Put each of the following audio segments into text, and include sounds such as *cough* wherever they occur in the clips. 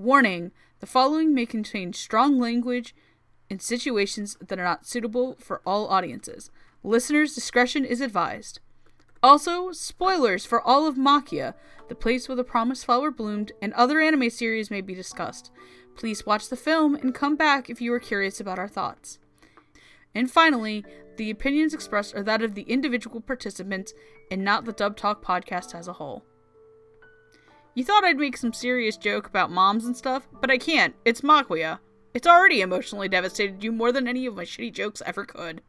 Warning the following may contain strong language in situations that are not suitable for all audiences. Listeners' discretion is advised. Also, spoilers for all of Makia, the place where the promised flower bloomed, and other anime series may be discussed. Please watch the film and come back if you are curious about our thoughts. And finally, the opinions expressed are that of the individual participants and not the Dub Talk podcast as a whole. You thought I'd make some serious joke about moms and stuff, but I can't. It's Makuya. It's already emotionally devastated you more than any of my shitty jokes ever could.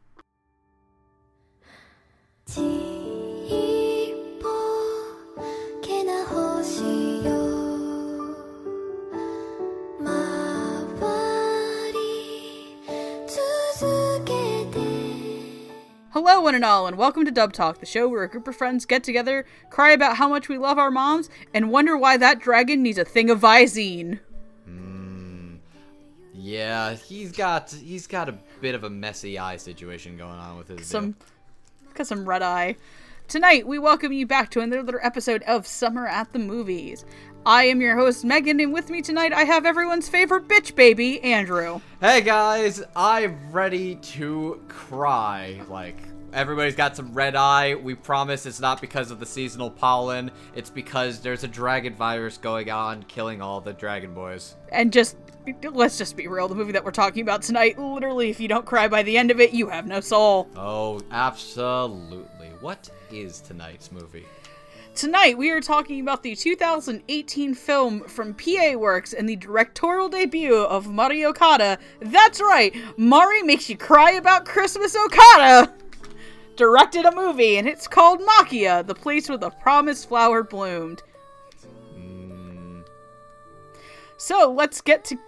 Hello, one and all, and welcome to Dub Talk, the show where a group of friends get together, cry about how much we love our moms, and wonder why that dragon needs a thing of Visine. Hmm. Yeah, he's got he's got a bit of a messy eye situation going on with his Some, got some red eye. Tonight, we welcome you back to another episode of Summer at the Movies. I am your host, Megan, and with me tonight, I have everyone's favorite bitch baby, Andrew. Hey guys, I'm ready to cry. Like everybody's got some red eye. We promise it's not because of the seasonal pollen. It's because there's a dragon virus going on, killing all the dragon boys. And just, let's just be real, the movie that we're talking about tonight, literally, if you don't cry by the end of it, you have no soul. Oh, absolutely. What is tonight's movie? Tonight, we are talking about the 2018 film from PA Works and the directorial debut of Mari Okada. That's right, Mari makes you cry about Christmas Okada! Directed a movie, and it's called Makia, the place where the promised flower bloomed. Mm, So, let's get to. *laughs*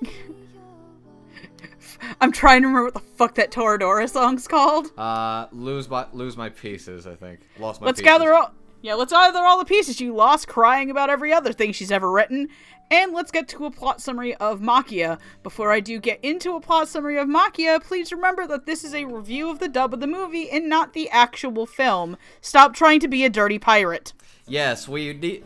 I'm trying to remember what the fuck that Toradora song's called. uh, lose my lose my pieces. I think lost my. Pieces. Let's pieces. gather all. Yeah, let's gather all the pieces you lost crying about every other thing she's ever written. And let's get to a plot summary of Makia. Before I do get into a plot summary of Makia, please remember that this is a review of the dub of the movie and not the actual film. Stop trying to be a dirty pirate. Yes, we.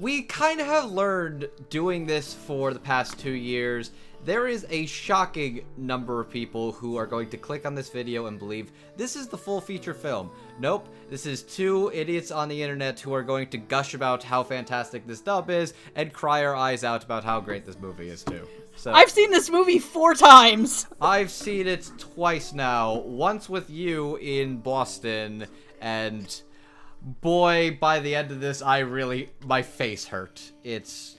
We kind of have learned doing this for the past two years. There is a shocking number of people who are going to click on this video and believe this is the full feature film. Nope, this is two idiots on the internet who are going to gush about how fantastic this dub is and cry our eyes out about how great this movie is too. So I've seen this movie four times. I've seen it twice now. Once with you in Boston, and boy, by the end of this, I really my face hurt. It's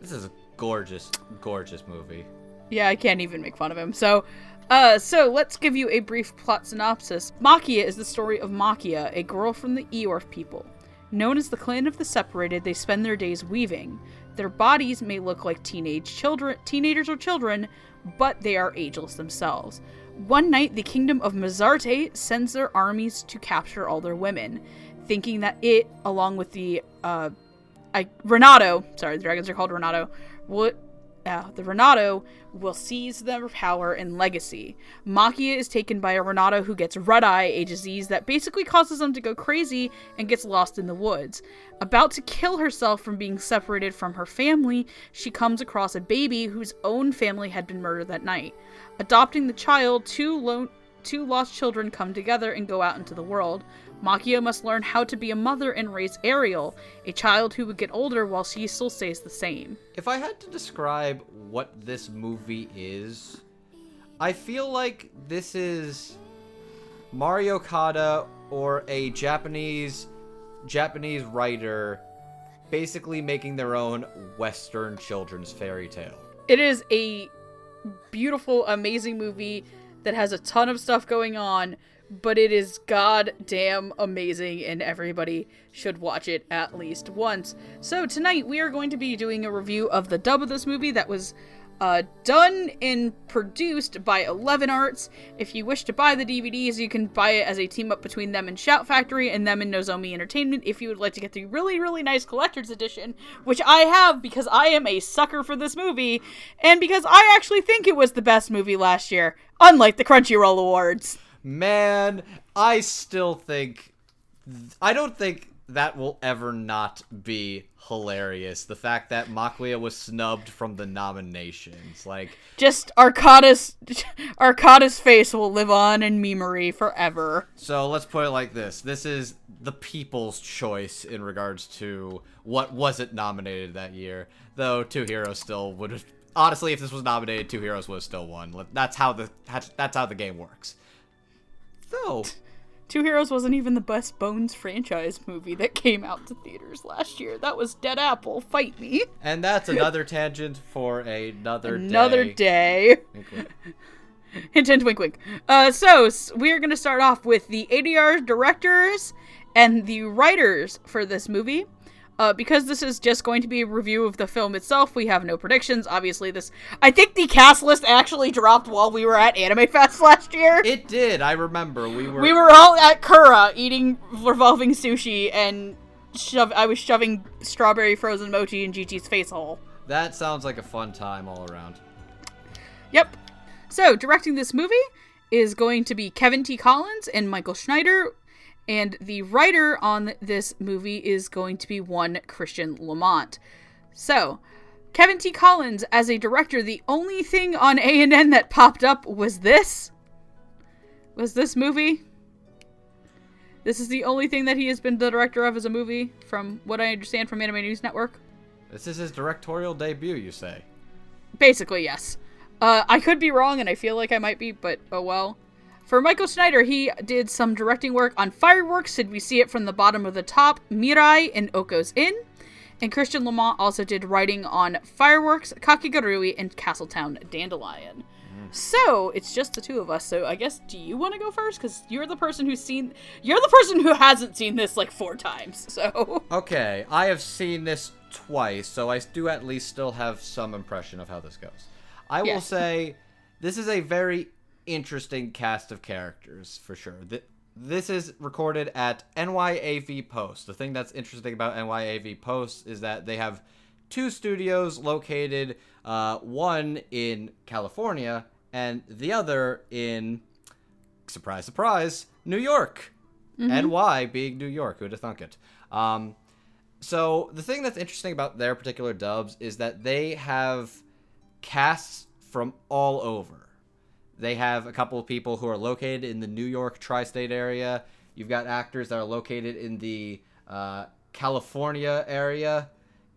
this is a gorgeous, gorgeous movie. Yeah, I can't even make fun of him. So, uh, so let's give you a brief plot synopsis. Makia is the story of Makia, a girl from the Eorf people. Known as the Clan of the Separated, they spend their days weaving. Their bodies may look like teenage children, teenagers or children, but they are ageless themselves. One night, the kingdom of Mazarte sends their armies to capture all their women, thinking that it, along with the uh, I Renato, sorry, the dragons are called Renato, will uh, the Renato will seize their power and legacy. Makia is taken by a Renato who gets red eye, a disease that basically causes them to go crazy and gets lost in the woods. About to kill herself from being separated from her family, she comes across a baby whose own family had been murdered that night. Adopting the child, two lone two lost children come together and go out into the world. Makia must learn how to be a mother and raise Ariel, a child who would get older while she still stays the same. If I had to describe what this movie is, I feel like this is Mari Okada or a Japanese Japanese writer basically making their own western children's fairy tale. It is a beautiful, amazing movie that has a ton of stuff going on, but it is goddamn amazing, and everybody should watch it at least once. So, tonight we are going to be doing a review of the dub of this movie that was uh, done and produced by Eleven Arts. If you wish to buy the DVDs, you can buy it as a team up between them and Shout Factory and them and Nozomi Entertainment. If you would like to get the really, really nice collector's edition, which I have because I am a sucker for this movie, and because I actually think it was the best movie last year, unlike the Crunchyroll Awards. Man, I still think I don't think that will ever not be hilarious. The fact that Makuya was snubbed from the nominations. Like, Just Arcada's Arcada's face will live on in memory forever. so let's put it like this. This is the people's choice in regards to what wasn't nominated that year. Though Two Heroes still would have honestly if this was nominated, Two Heroes would have still won. That's how the that's how the game works. So, *laughs* Two Heroes wasn't even the best Bones franchise movie that came out to theaters last year. That was Dead Apple. Fight me. and that's another tangent for another Another day. day. Wink, wink. *laughs* Hint, hint, wink, wink. Uh, so we're gonna start off with the ADR directors and the writers for this movie. Uh, because this is just going to be a review of the film itself, we have no predictions. Obviously, this I think the cast list actually dropped while we were at Anime Fest *laughs* last year. It did. I remember we were we were all at Kura eating revolving sushi, and shove- I was shoving strawberry frozen mochi in GT's face hole. That sounds like a fun time all around. Yep. So, directing this movie is going to be Kevin T. Collins and Michael Schneider, and the writer on this movie is going to be one Christian Lamont. So, Kevin T. Collins as a director, the only thing on A&N that popped up was this. Was this movie? This is the only thing that he has been the director of as a movie, from what I understand from Anime News Network. This is his directorial debut, you say? Basically, yes. Uh, I could be wrong, and I feel like I might be, but oh well. For Michael Schneider, he did some directing work on Fireworks, Did We See It From the Bottom of the Top, Mirai, and Okko's Inn. And Christian Lamont also did writing on Fireworks, Kakegurui, and Castletown Dandelion. So it's just the two of us. So I guess do you want to go first? Because you're the person who's seen. You're the person who hasn't seen this like four times. So Okay, I have seen this twice, so I do at least still have some impression of how this goes. I will say this is a very interesting cast of characters for sure. Th- This is recorded at NYAV Post. The thing that's interesting about NYAV Post is that they have two studios located, uh, one in California and the other in surprise, surprise, New York. NY being New York. Who'd have thunk it? Um, so the thing that's interesting about their particular dubs is that they have casts from all over. They have a couple of people who are located in the New York tri-state area. You've got actors that are located in the uh, California area.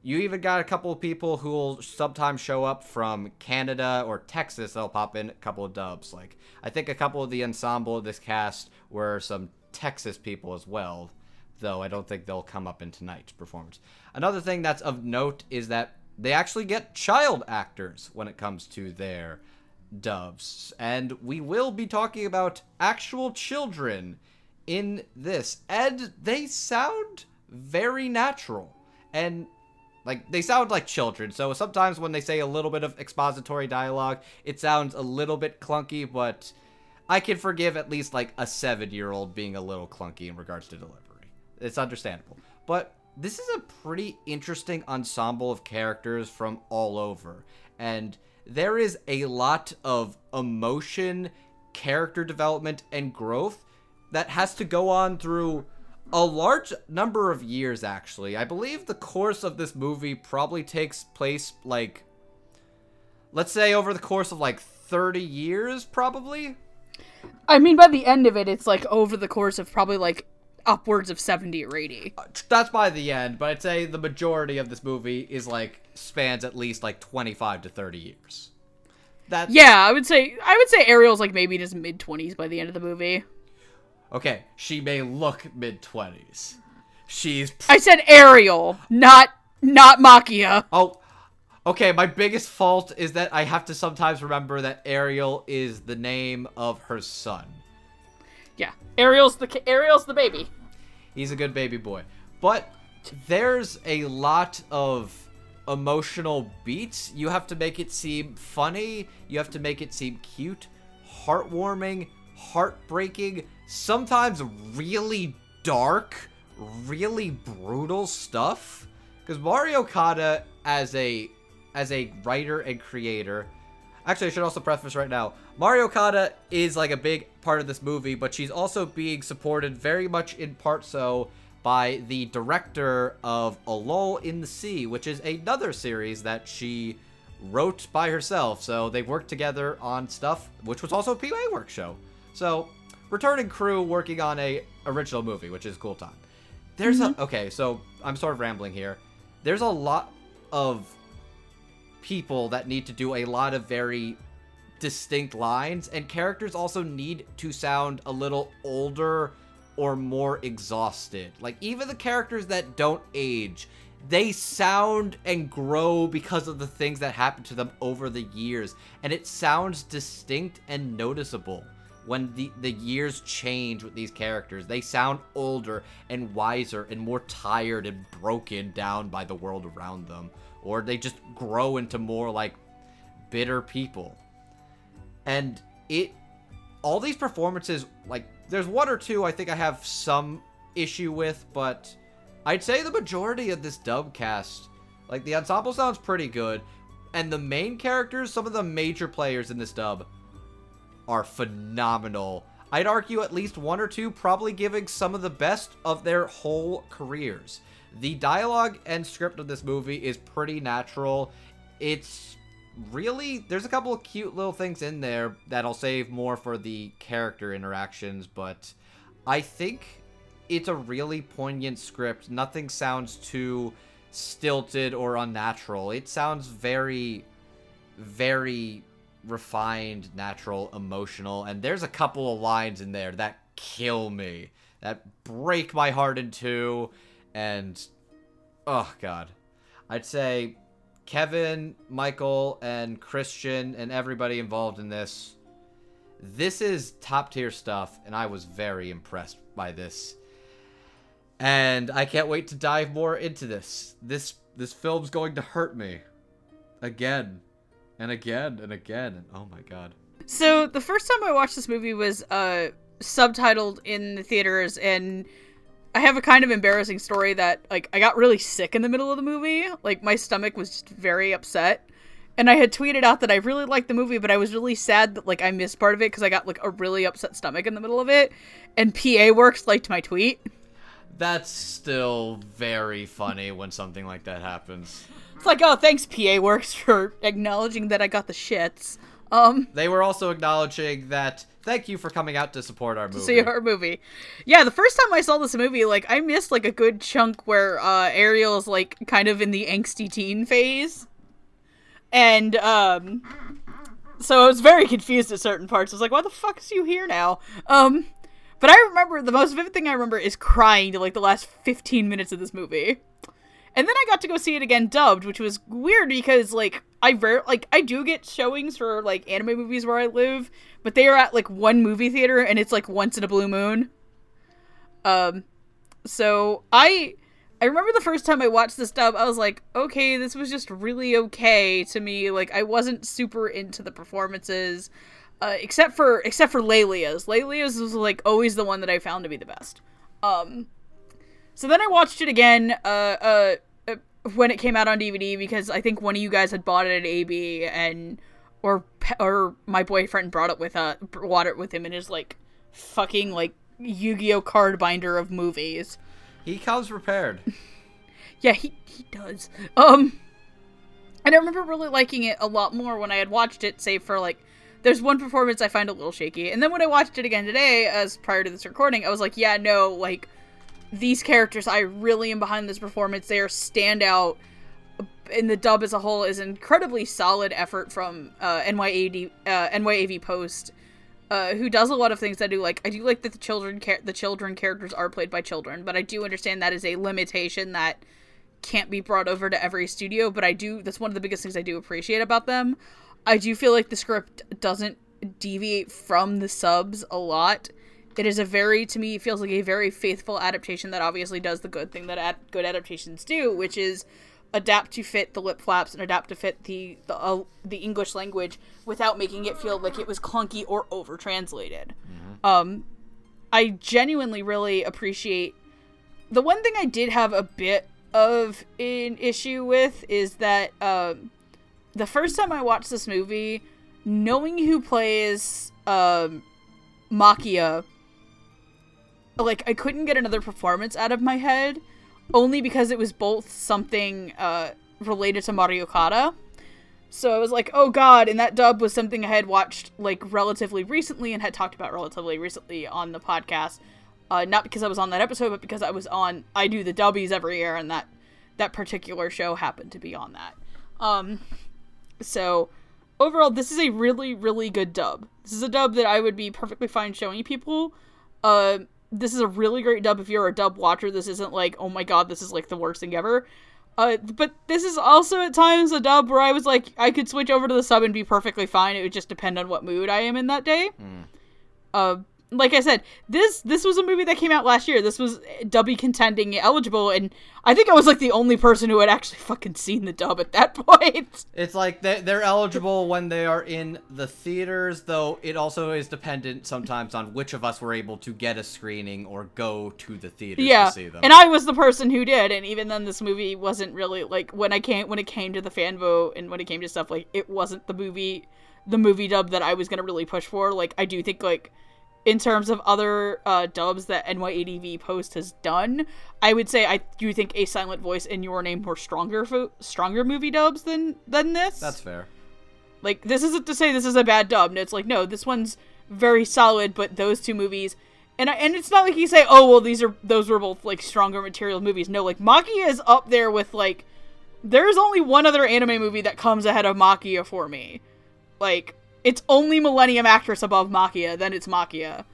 You even got a couple of people who will sometimes show up from Canada or Texas. They'll pop in a couple of dubs. Like I think a couple of the ensemble of this cast were some Texas people as well, though I don't think they'll come up in tonight's performance. Another thing that's of note is that they actually get child actors when it comes to their dubs, and we will be talking about actual children in this, and they sound very natural. And like they sound like children. So sometimes when they say a little bit of expository dialogue it sounds a little bit clunky but i can forgive at least like a seven year old being a little clunky in regards to delivery. It's understandable. But this is a pretty interesting ensemble of characters from all over. And there is a lot of emotion character development and growth that has to go on through a large number of years actually. I believe the course of this movie probably takes place like let's say over the course of like 30 years probably? I mean, by the end of it, it's like over the course of probably like upwards of seventy or eighty. Uh, that's by the end but i'd say the majority of this movie is like spans at least like 25 to 30 years that's Yeah, I would say I would say Ariel's like maybe just mid twenties by the end of the movie. okay she may look mid-20s she's I said Ariel, not not Makia. Oh, okay. My biggest fault is that I have to sometimes remember that Ariel is the name of her son. Ariel's the Ariel's the baby. He's a good baby boy. But there's a lot of emotional beats. You have to make it seem funny, you have to make it seem cute, heartwarming, heartbreaking, sometimes really dark, really brutal stuff. Because Mari Okada as a as a writer and creator Actually, I should also preface right now. Mari Okada is like a big part of this movie, but she's also being supported very much in part so by the director of A Lull in the Sea, which is another series that she wrote by herself. So they worked together on stuff, which was also a PA work show. So returning crew working on a original movie, which is cool time. There's a mm-hmm. okay, so I'm sort of rambling here. There's a lot of people that need to do a lot of very distinct lines, and characters also need to sound a little older or more exhausted. Like, even the characters that don't age, they sound and grow because of the things that happen to them over the years, and it sounds distinct and noticeable when the, the years change with these characters. They sound older and wiser and more tired and broken down by the world around them. Or they just grow into more like bitter people. And it all these performances, like there's one or two I think I have some issue with, but I'd say the majority of this dub cast, like the ensemble sounds pretty good. And the main characters, some of the major players in this dub, are phenomenal. I'd argue at least one or two probably giving some of the best of their whole careers. The dialogue and script of this movie is pretty natural. It's really there's a couple of cute little things in there that I'll save more for the character interactions, but I think it's a really poignant script. Nothing sounds too stilted or unnatural. It sounds very very refined, natural, emotional, and there's a couple of lines in there that kill me, that break my heart in two, and oh god, I'd say Kevin, Michael, and Christian, and everybody involved in this. This is top tier stuff, and I was very impressed by this. And I can't wait to dive more into this. This this film's going to hurt me again and again and again. And oh my god. So the first time I watched this movie was uh subtitled in the theaters and I have a kind of embarrassing story that like I got really sick in the middle of the movie. Like my stomach was just very upset. And I had tweeted out that I really liked the movie, but I was really sad that like I missed part of it because I got like a really upset stomach in the middle of it. And PA Works liked my tweet. That's still very funny when something like that happens. It's like, oh, thanks PA Works for acknowledging that I got the shits. Um, They were also acknowledging that thank you for coming out to support our movie. To see her movie. Yeah, the first time I saw this movie, like I missed like a good chunk where uh Ariel is like kind of in the angsty teen phase. And um so I was very confused at certain parts. I was like, why the fuck is you here now? Um but I remember the most vivid thing I remember is crying to like the last 15 minutes of this movie. And then I got to go see it again dubbed, which was weird because like I rare like I do get showings for like anime movies where I live, but they are at like one movie theater and it's like once in a blue moon. Um so I I remember the first time I watched this dub, I was like, okay, this was just really okay to me. Like I wasn't super into the performances. Uh, except for except for Lelia's. Lelia's was like always the one that I found to be the best. Um so then I watched it again uh, uh, uh, when it came out on DVD because I think one of you guys had bought it at AB and or or my boyfriend brought it with uh brought it with him in his like fucking like Yu-Gi-Oh card binder of movies. He comes prepared. *laughs* Yeah, he he does. Um and I remember really liking it a lot more when I had watched it, save for like there's one performance I find a little shaky. And then when I watched it again today, as prior to this recording, I was like, yeah, no, like these characters I really am behind this performance. They are standout and the dub as a whole is incredibly solid effort from uh, NYAD uh, NYAV Post, uh, who does a lot of things I do like. I do like that the children char- the children characters are played by children, but I do understand that is a limitation that can't be brought over to every studio. But I do that's one of the biggest things I do appreciate about them. I do feel like the script doesn't deviate from the subs a lot. It is a very, to me, it feels like a very faithful adaptation that obviously does the good thing that ad- good adaptations do, which is adapt to fit the lip flaps and adapt to fit the the, uh, the English language without making it feel like it was clunky or over translated. Um, I genuinely really appreciate. The one thing I did have a bit of an issue with is that um, the first time I watched this movie, knowing who plays um, Makia, like I couldn't get another performance out of my head, only because it was both something uh, related to Mario Kart. So I was like, oh god, and that dub was something I had watched like relatively recently and had talked about relatively recently on the podcast. Uh, not because I was on that episode, but because I was on I do the dubbies every year, and that that particular show happened to be on that. Um, so overall, this is a really really good dub. This is a dub that I would be perfectly fine showing people. Uh, this is a really great dub if you're a dub watcher. This isn't like, oh my god, this is like the worst thing ever. Uh, but this is also at times a dub where I was like, I could switch over to the sub and be perfectly fine. It would just depend on what mood I am in that day. Uh, like I said, this this was a movie that came out last year. This was dubby contending eligible, and I think I was like the only person who had actually *laughs* fucking seen the dub at that *laughs* point. It's like they, they're eligible when they are in the theaters, though it also is dependent sometimes on which of us were able to get a screening or go to the theaters yeah, to see them. and I was the person who did, and even then, this movie wasn't really like when I came when it came to the fan vote and when it came to stuff like it wasn't the movie, the movie dub that I was gonna really push for. Like I do think like in terms of other uh, dubs that NYADV Post has done, I would say I do think a silent voice in your name were stronger fo- stronger movie dubs than than this. That's fair. Like this isn't to say this is a bad dub. No, it's like no, this one's very solid. But those two movies, and I, and it's not like you say, oh well, these are those were both like stronger material movies. No, like Makia is up there with like. There's only one other anime movie that comes ahead of Makia for me. Like it's only Millennium Actress above Makia, then it's Makia.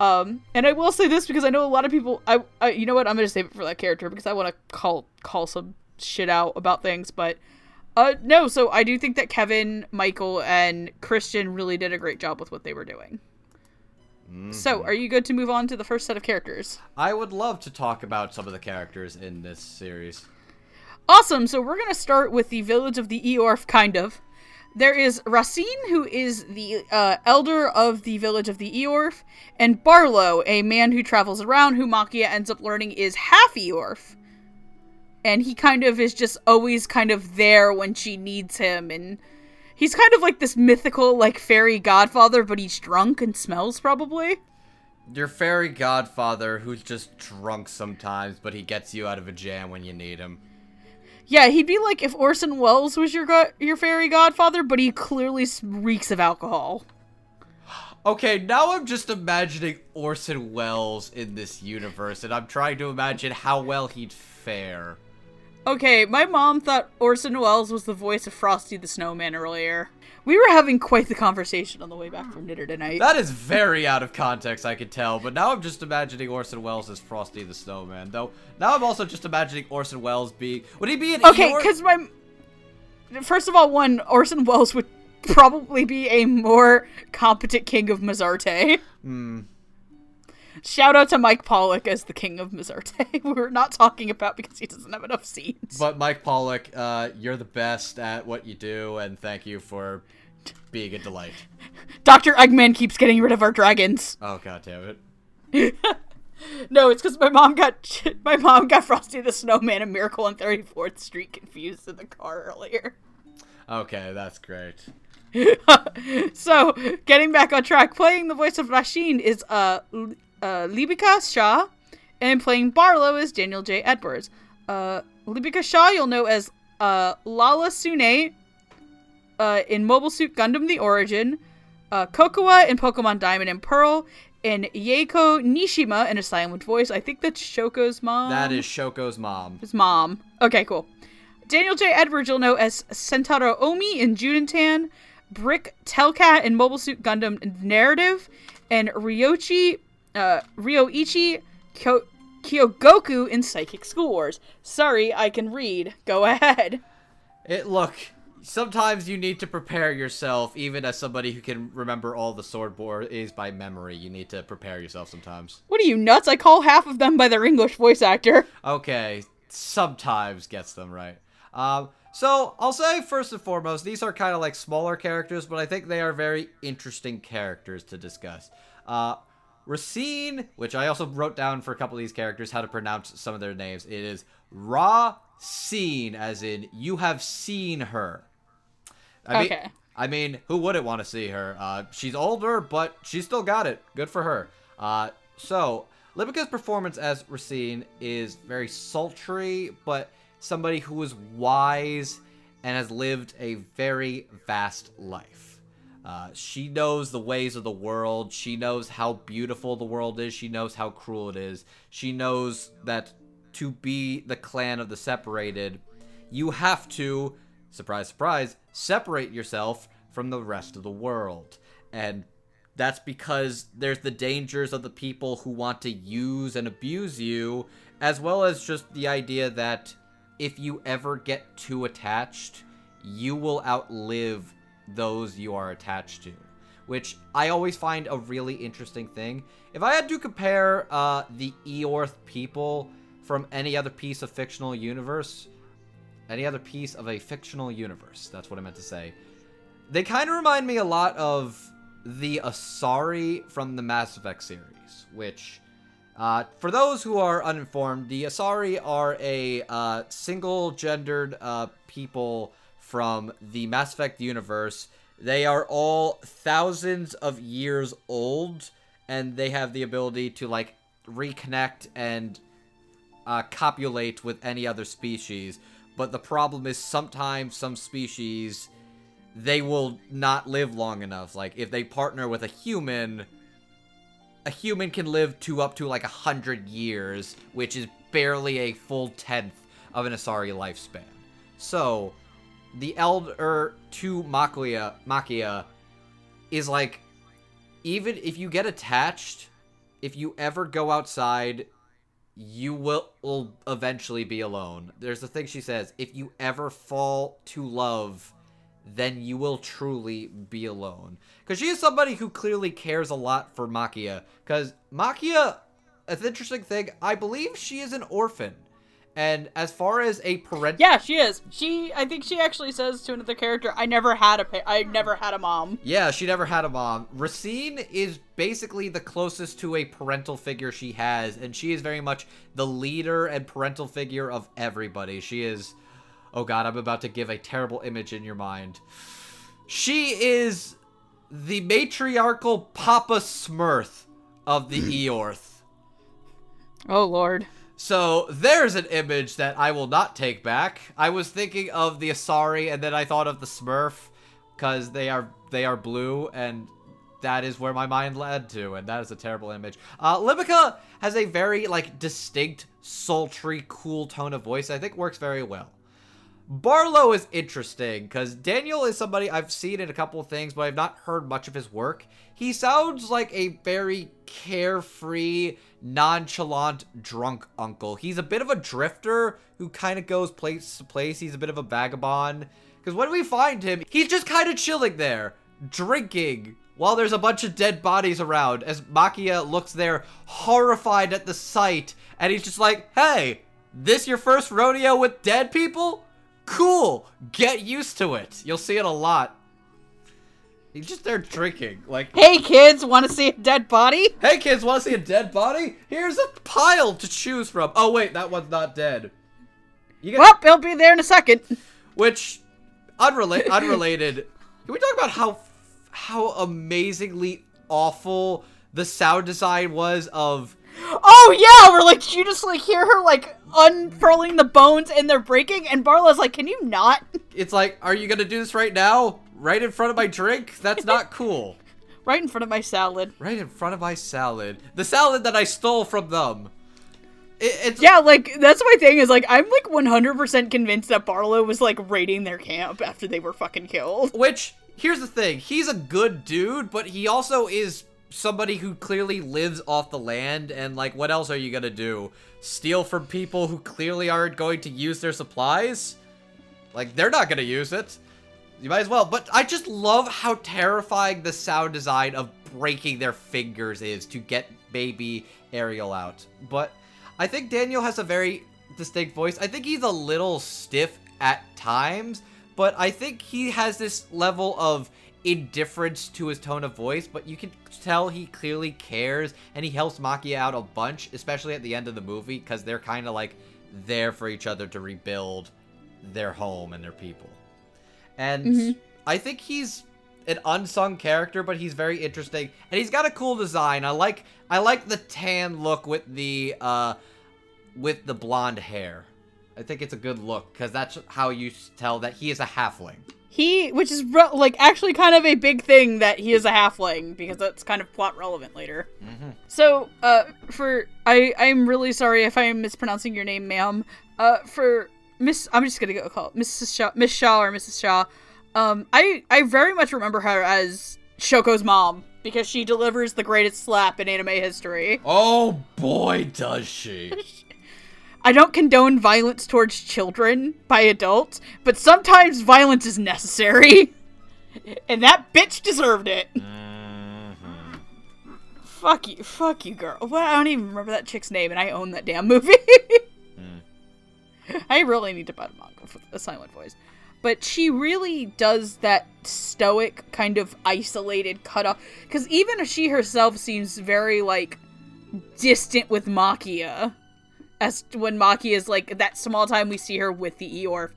Um, and I will say this because I know a lot of people. I, I you know what? I'm gonna save it for that character because I want to call call some shit out about things. But uh, no. So I do think that Kevin, Michael, and Christian really did a great job with what they were doing. So, are you good to move on to the first set of characters? I would love to talk about some of the characters in this series. Awesome. So we're gonna start with the village of the Eorf, kind of. There is Racine, who is the uh, elder of the village of the Eorf, and Barlow, a man who travels around, who Makia ends up learning is half Eorf. And he kind of is just always kind of there when she needs him, and he's kind of like this mythical, like fairy godfather, but he's drunk and smells probably. Your fairy godfather who's just drunk sometimes, but he gets you out of a jam when you need him. Yeah, he'd be like if Orson Welles was your go- your fairy godfather, but he clearly reeks of alcohol. Okay, now I'm just imagining Orson Welles in this universe, and I'm trying to imagine how well he'd fare. Okay, my mom thought Orson Welles was the voice of Frosty the Snowman earlier. We were having quite the conversation on the way back from Knitter tonight. That is very out of context, I can tell, but now I'm just imagining Orson Welles as Frosty the Snowman. Though, now I'm also just imagining Orson Welles being. Would he be an okay, because my first of all, one Orson Welles would probably be a more competent king of Mazarte. Hmm. Shout out to Mike Pollock as the king of Mazarte. *laughs* We're not talking about because he doesn't have enough scenes. But Mike Pollock, uh, you're the best at what you do, and thank you for being a delight. Dr. Eggman keeps getting rid of our dragons. Oh god damn it. *laughs* No, it's because my mom got *laughs* my mom got Frosty the Snowman and Miracle on 34th Street confused in the car earlier. Okay, that's great. so, getting back on track, playing the voice of Rasheen is uh, uh Lipica Shah, and playing Barlow is Daniel J. Edwards. Uh, Lipica Shah you'll know as uh, Lalah Sune uh, in Mobile Suit Gundam: The Origin, uh, Kokoa in Pokemon Diamond and Pearl, and Yaeko Nishima in a silent voice. I think that's Shoko's mom. That is Shoko's mom. his mom. Okay, cool. Daniel J. Edwards, you'll know as Sentaro Omi in Judentan, Brick Telcat in Mobile Suit Gundam Narrative, and Ryochi, uh, Ryoichi Kyo- Kyogoku in Psychic School Wars. Sorry, I can read. Go ahead. It look. Sometimes you need to prepare yourself, even as somebody who can remember all the sword is by memory. You need to prepare yourself sometimes. What are you, nuts? I call half of them by their English voice actor. Okay, sometimes gets them right. Um, so I'll say first and foremost, these are kind of like smaller characters, but I think they are very interesting characters to discuss. Uh, Racine, which I also wrote down for a couple of these characters how to pronounce some of their names. It is Ra-Seen, as in you have seen her. I mean, Okay. I mean, who wouldn't want to see her? Uh, she's older, but she's still got it. Good for her. Uh, so, Lipica's performance as Racine is very sultry, but somebody who is wise and has lived a very vast life. Uh, she knows the ways of the world. She knows how beautiful the world is. She knows how cruel it is. She knows that to be the clan of the separated, you have to, surprise, surprise, separate yourself from the rest of the world. And that's because there's the dangers of the people who want to use and abuse you, as well as just the idea that if you ever get too attached, you will outlive those you are attached to. Which I always find a really interesting thing. If I had to compare uh, the Eorth people from any other piece of fictional universe, any other piece of a fictional universe, that's what I meant to say, they kind of remind me a lot of the Asari from the Mass Effect series, which, uh, for those who are uninformed, the Asari are a uh, single gendered uh, people from the Mass Effect universe. They are all thousands of years old, and they have the ability to, like, reconnect and uh, copulate with any other species. But the problem is sometimes some species they will not live long enough. Like if they partner with a human, a human can live to up to like a hundred years, which is barely a full tenth of an Asari lifespan. So, the Elder to Makia, Makia is like, even if you get attached, if you ever go outside, you will, will eventually be alone. There's a thing she says: if you ever fall to love then you will truly be alone. Because she is somebody who clearly cares a lot for Makia. Because Makia, an interesting thing, I believe she is an orphan. And as far as a parent, Yeah, she is. She, I think she actually says to another character, "I never had a, pa- I never had a mom." yeah, she never had a mom. Racine is basically the closest to a parental figure she has, and she is very much the leader and parental figure of everybody. She is Oh god, I'm about to give a terrible image in your mind. She is the matriarchal Papa Smurf of the *clears throat* Eorth. Oh lord. So there's an image that I will not take back. I was thinking of the Asari and then I thought of the Smurf because they are they are blue and that is where my mind led to and that is a terrible image. Uh, Lipica has a very like distinct, sultry, cool tone of voice. I think works very well. Barlow is interesting because Daniel is somebody I've seen in a couple of things, but I've not heard much of his work. He sounds like a very carefree, nonchalant, drunk uncle. He's a bit of a drifter who kind of goes place to place. He's a bit of a vagabond. Because when we find him, he's just kind of chilling there, drinking, while there's a bunch of dead bodies around, as Makia looks there, horrified at the sight, and he's just like, hey, this your first rodeo with dead people? Cool. Get used to it. You'll see it a lot. He's just there drinking. Like, Hey kids, want to see a dead body? hey kids, want to see a dead body? Here's a pile to choose from. Oh wait, that one's not dead. You get Well, he'll be there in a second. which unrelated. Unrelated. Can we talk about how how amazingly awful the sound design was of Oh yeah, we're like you just like hear her like unfurling the bones and they're breaking, and Barla's like, "Can you not?" it's like, are you gonna do this right now? Right in front of my drink? That's not *laughs* cool. right in front of my salad. Right in front of my salad. The salad that I stole from them. It, it's Yeah, like that's my thing is like I'm like 100% convinced that Barlow was like raiding their camp after they were fucking killed. Which, here's the thing. He's a good dude, but he also is somebody who clearly lives off the land, and, like, what else are you gonna do? Steal from people who clearly aren't going to use their supplies? Like, they're not gonna use it. You might as well. But I just love how terrifying the sound design of breaking their fingers is to get baby Ariel out. But I think Daniel has a very distinct voice. I think he's a little stiff at times, but I think he has this level of indifference to his tone of voice, but you can tell he clearly cares and he helps Makia out a bunch, especially at the end of the movie, because they're kind of like there for each other to rebuild their home and their people. And I think he's an unsung character, but he's very interesting and he's got a cool design. I like I like the tan look with the uh with the blonde hair. I think it's a good look because that's how you tell that he is a halfling. He, which is re- like actually kind of a big thing that he is a halfling because that's kind of plot relevant later. So, uh, for I, I'm really sorry if I am mispronouncing your name, ma'am. Uh, for Miss, I'm just gonna go call Mrs. Shah, Miss Shah or Mrs. Shah. Um, I, I very much remember her as Shoko's mom because she delivers the greatest slap in anime history. Oh boy, does she! *laughs* I don't condone violence towards children by adults, but sometimes violence is necessary. *laughs* And that bitch deserved it. Fuck you, fuck you, girl. Well, I don't even remember that chick's name, and I own that damn movie. *laughs* *laughs* I really need to buy the manga for the silent voice. But she really does that stoic, kind of isolated cut off. Because even she herself seems very, like, distant with Makia, as when Maki is like that small time we see her with the Eorf.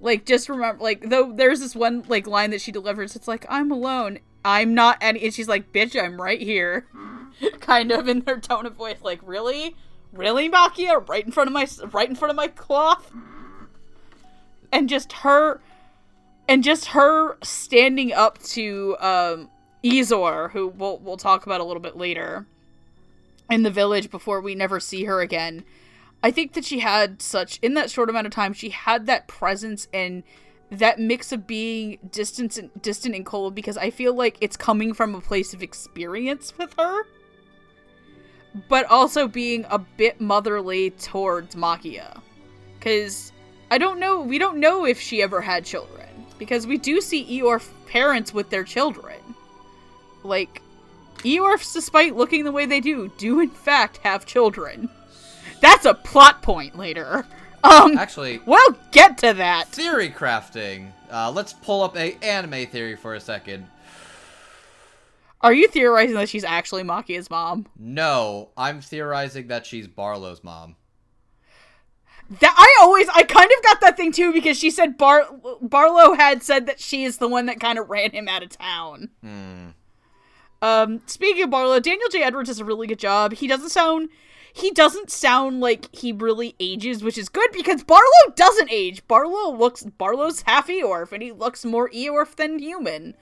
Like just remember like though there's this one like line that she delivers, it's like, I'm alone. I'm not any and she's like, bitch, I'm right here. *laughs* kind of in her tone of voice, like, really? Really, Makia? Right in front of my right in front of my cloth? And just her and just her standing up to um Ezor, who we'll we'll talk about a little bit later in the village before we never see her again. I think that she had such in that short amount of time she had that presence and that mix of being distant and distant and cold because I feel like it's coming from a place of experience with her but also being a bit motherly towards Makia cuz I don't know we don't know if she ever had children because we do see Eorf parents with their children like Eorfs despite looking the way they do do in fact have children that's a plot point later. *laughs* Um, Actually, we'll get to that. theory crafting. Uh, let's pull up a anime theory for a second. Are you theorizing that she's actually Makia's mom? No, I'm theorizing that she's Barlow's mom. That I always, I kind of got that thing too because she said Bar Barlow had said that she is the one that kind of ran him out of town. Hmm. Um, speaking of Barlow, Daniel J. Edwards does a really good job. He doesn't sound, he doesn't sound like he really ages, which is good because Barlow doesn't age. Barlow looks, Barlow's half Eorf, and he looks more Eorf than human.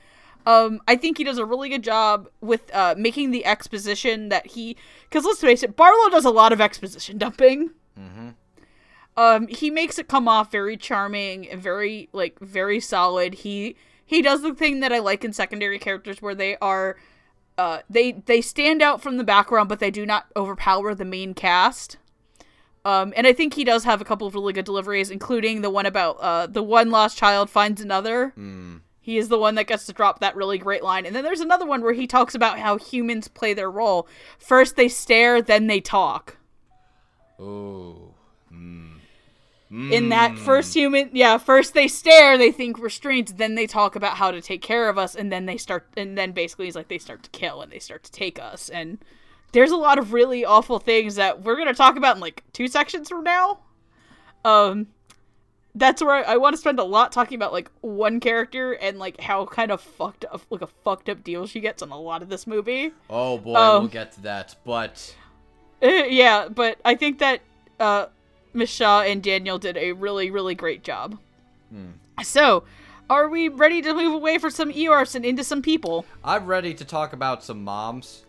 Um, I think he does a really good job with uh, making the exposition that he, because let's face it, Barlow does a lot of exposition dumping. Um, he makes it come off very charming and very like very solid. He he does the thing that I like in secondary characters where they are uh they they stand out from the background but they do not overpower the main cast. Um, and I think he does have a couple of really good deliveries, including the one about uh, the one lost child finds another. He is the one that gets to drop that really great line. And then there's another one where he talks about how humans play their role. First they stare, then they talk. Ooh. in that first human yeah first they stare they think restraints then they talk about how to take care of us and then they start and then basically he's like they start to kill and they start to take us and there's a lot of really awful things that we're going to talk about in like two sections from now um that's where I, I want to spend a lot talking about like one character and like how kind of fucked up like a fucked up deal she gets on a lot of this movie Oh boy, Um, we'll get to that. But Uh, yeah, but I think that uh, Miss Shah and Daniel did a really, really great job. So, are we ready to move away from some Eorfs and into some people? I'm ready to talk about some moms.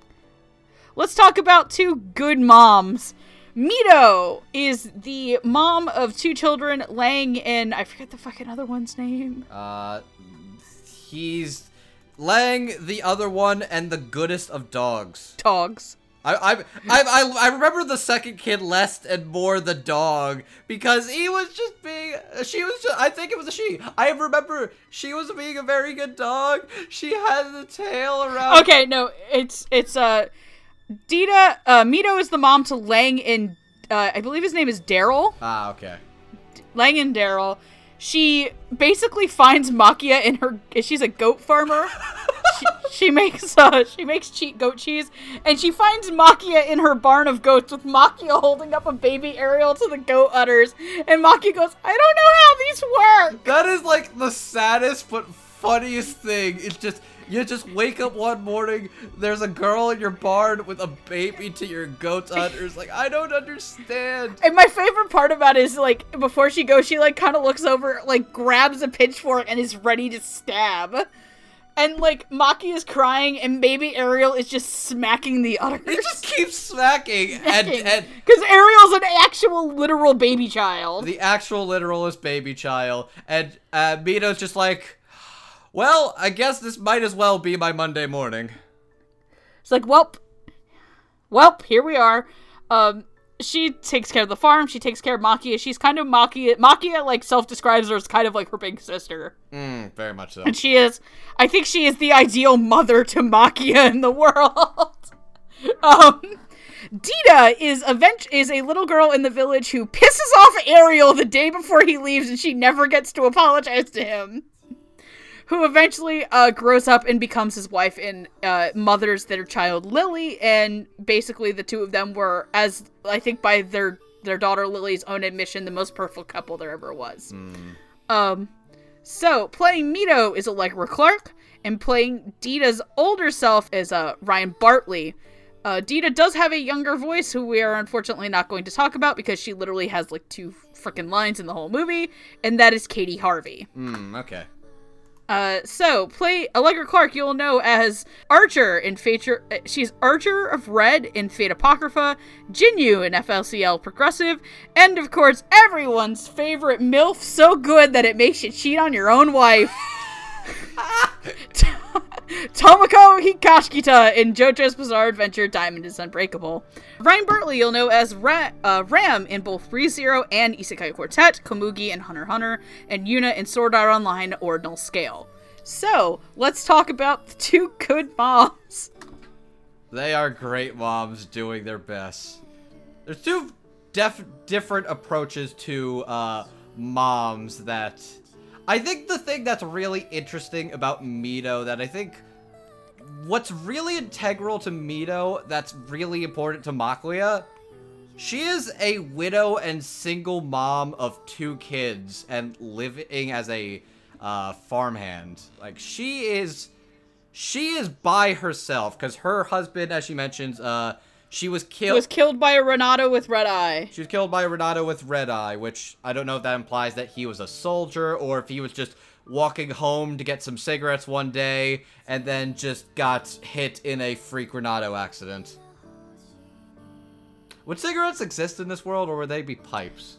Let's talk about two good moms. Mito is the mom of two children, Lang and I forget the fucking other one's name. Uh, he's Lang, the other one, and the goodest of dogs. Dogs. I, I, I, I, remember the second kid less and more the dog because he was just being. She was just. I think it was a she. I remember she was being a very good dog. She had the tail around. Okay, no, it's it's uh, Dita. Uh, Mito is the mom to Lang and uh, I believe his name is Daryl. Ah, okay. Lang and Daryl. She basically finds Makia in her. She's a goat farmer. *laughs* she, she makes uh, she makes cheap goat cheese, and she finds Makia in her barn of goats with Makia holding up a baby Ariel to the goat udders, and Makia goes, "I don't know how these work." That is like the saddest but funniest thing It's just you just wake up one morning, there's a girl in your barn with a baby to your goat's udders. Like I don't understand. And my favorite part about it is like before she goes, she like kind of looks over, like grabs a pitchfork and is ready to stab. And like Maki is crying, and baby Ariel is just smacking the udders. It just keeps smacking, and and because Ariel's an actual literal baby child. the actual literalist baby child, and uh, Mito's just like, well, I guess this might as well be my Monday morning. It's like, welp, welp, here we are. Um, she takes care of the farm. She takes care of Makia. She's kind of Makia. Makia like self describes her as kind of like her big sister, Mm, very much so. and she is. I think she is the ideal mother to Makia *laughs* in the world. *laughs* um. Dita is a vent- is a little girl in the village who pisses off Ariel the day before he leaves, and she never gets to apologize to him. Who eventually uh, grows up and becomes his wife and uh, mothers their child Lily, and basically the two of them were, as I think by their their daughter Lily's own admission, the most perfect couple there ever was. Um, so playing Mito is Allegra Clark, and playing Dita's older self is uh, Ryan Bartley. Uh, Dita does have a younger voice, who we are unfortunately not going to talk about because she literally has like two freaking lines in the whole movie, and that is Katie Harvey. Mm, okay. Uh, so play Allegra Clark. You'll know as Archer in Fate. uh, She's Archer of Red in Fate Apocrypha, Jinyu in FLCL Progressive, and of course everyone's favorite MILF, so good that it makes you cheat on your own wife. *laughs* *laughs* Tomoko Higashikata in JoJo's Bizarre Adventure Diamond is Unbreakable. Ryan Bartley you'll know as Ra- uh, Ram in both ReZero and Isekai Quartet, Komugi and Hunter Hunter, and Yuna in Sword Art Online Ordinal Scale. So, let's talk about the two good moms. They are great moms doing their best. There's two def- different approaches to uh, moms that I think the thing that's really interesting about Mito that I think what's really integral to Mito that's really important to Makuya she is a widow and single mom of two kids and living as a uh, farmhand. Like she is she is by herself because her husband, as she mentions, uh, she was killed. was killed by a Renato with red eye. She was killed by a Renato with red eye, which I don't know if that implies that he was a soldier or if he was just walking home to get some cigarettes one day and then just got hit in a freak Renato accident. Would cigarettes exist in this world or would they be pipes?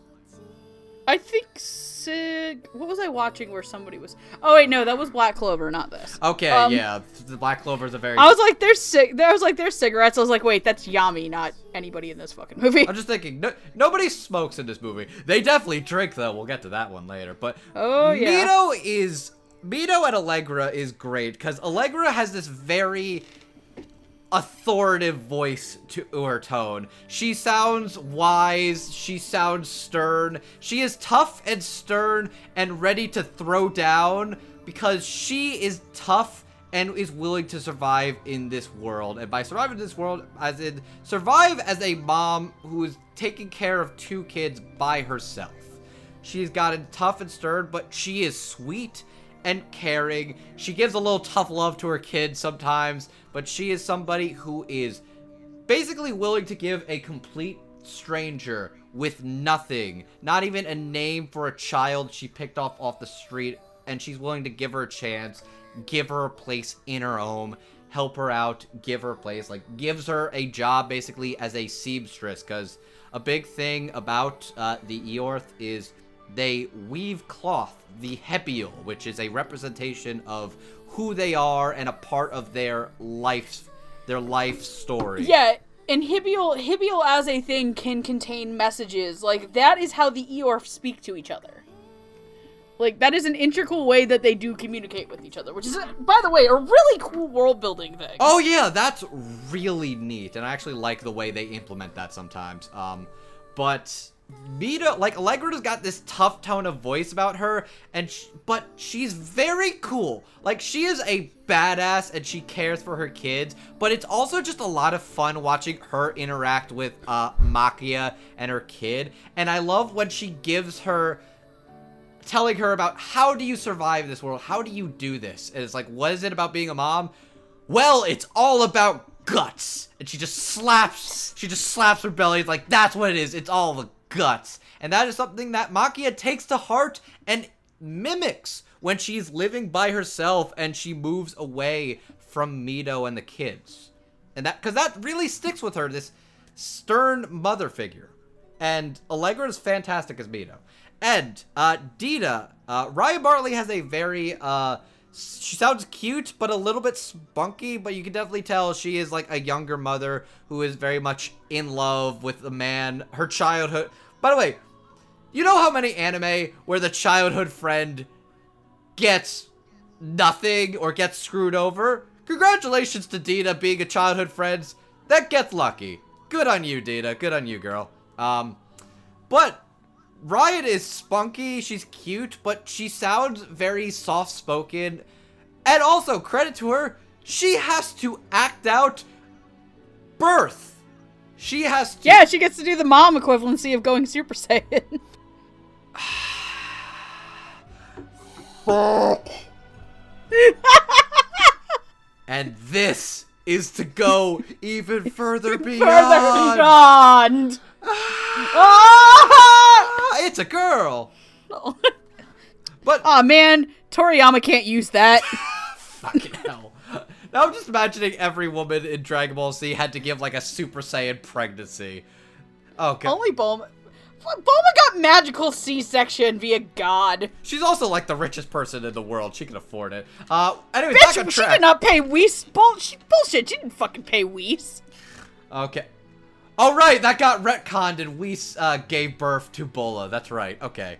I think Sig. What was I watching where somebody was? Oh wait, no, that was Black Clover, not this. Okay, Um, yeah, the Black Clover is a very. I was like, there's cig- I was like, there's cigarettes. I was like, wait, that's Yami, not anybody in this fucking movie. I'm just thinking, no, nobody smokes in this movie. They definitely drink, though. We'll get to that one later. But Oh, yeah. Mito is Mito and Allegra is great because Allegra has this very authoritative voice to her tone. She sounds wise, she sounds stern. She is tough and stern and ready to throw down because she is tough and is willing to survive in this world. And by survive in this world, as in survive as a mom who is taking care of two kids by herself. She's gotten tough and stern, but she is sweet and caring. She gives a little tough love to her kids sometimes, but she is somebody who is basically willing to give a complete stranger with nothing, not even a name for a child she picked off off the street, and she's willing to give her a chance, give her a place in her home, help her out, give her a place, like gives her a job basically as a seamstress, because a big thing about uh, the Iorph is they weave cloth, the Hibiol, which is a representation of who they are and a part of their life, their life story. yeah, and Hibiol Hibiol as a thing can contain messages. Like that is how the Iorph speak to each other. Like that is an integral way that they do communicate with each other, which is, by the way, a really cool world building thing. Oh yeah, that's really neat, and I actually like the way they implement that sometimes. Um, but Mito, like Allegra's got this tough tone of voice about her, and but she's very cool. Like she is a badass, and she cares for her kids. But it's also just a lot of fun watching her interact with uh, Makia and her kid. And I love when she gives her telling her about how do you survive this world? How do you do this? And it's like, what is it about being a mom? Well, it's all about guts. And she just slaps, she just slaps her belly. It's like, that's what it is. It's all the guts. And that is something that Makia takes to heart and mimics when she's living by herself and she moves away from Mito and the kids. And that, because that really sticks with her, this stern mother figure. And Allegra is fantastic as Mito. And uh, Dita, uh, Ryan Bartley has a very, uh, she sounds cute, but a little bit spunky, but you can definitely tell she is like a younger mother who is very much in love with the man, her childhood. By the way, you know how many anime where the childhood friend gets nothing or gets screwed over? Congratulations to Dita being a childhood friend. That gets lucky. Good on you, Dita. Good on you, girl. Um, but Riot is spunky, she's cute, but she sounds very soft-spoken. And also, credit to her, she has to act out birth. She has to Yeah, she gets to do the mom equivalency of going Super Saiyan. *laughs* And this is to go even further beyond. *laughs* Further beyond. *sighs* Ah! *laughs* It's a girl. *laughs* But Aw man, Toriyama can't use that. *laughs* fucking hell. Now I'm just imagining every woman in Dragon Ball Z had to give like a Super Saiyan pregnancy. Okay. Only Bulma. Bulma got magical C-section via God. She's also like the richest person in the world. She can afford it. Uh, anyway, back on Bitch, she did not pay Whis. Bull- she, bullshit. She didn't fucking pay Whis. Okay. Oh, right, that got retconned and we uh, gave birth to Bola. That's right. Okay.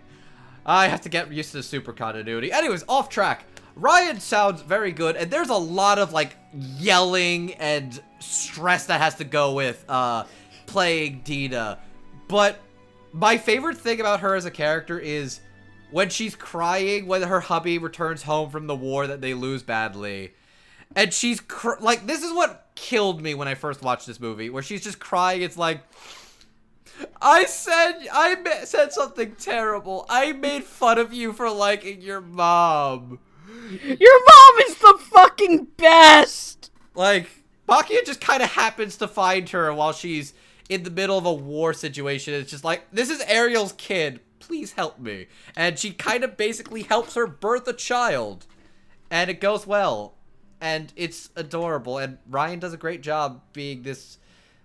I have to get used to the super continuity. Anyways, off track. Ryan sounds very good, and there's a lot of, like, yelling and stress that has to go with uh, playing Dita. But my favorite thing about her as a character is when she's crying when her hubby returns home from the war that they lose badly. And she's like, this is what killed me when I first watched this movie, where she's just crying. It's like, I said, I ma- said something terrible. I made fun of you for liking your mom. Your mom is the fucking best. Like, Makia just kind of happens to find her while she's in the middle of a war situation. It's just like, this is Ariel's kid. Please help me. And she kind of basically helps her birth a child. And it goes well. And it's adorable. And Ryan does a great job being this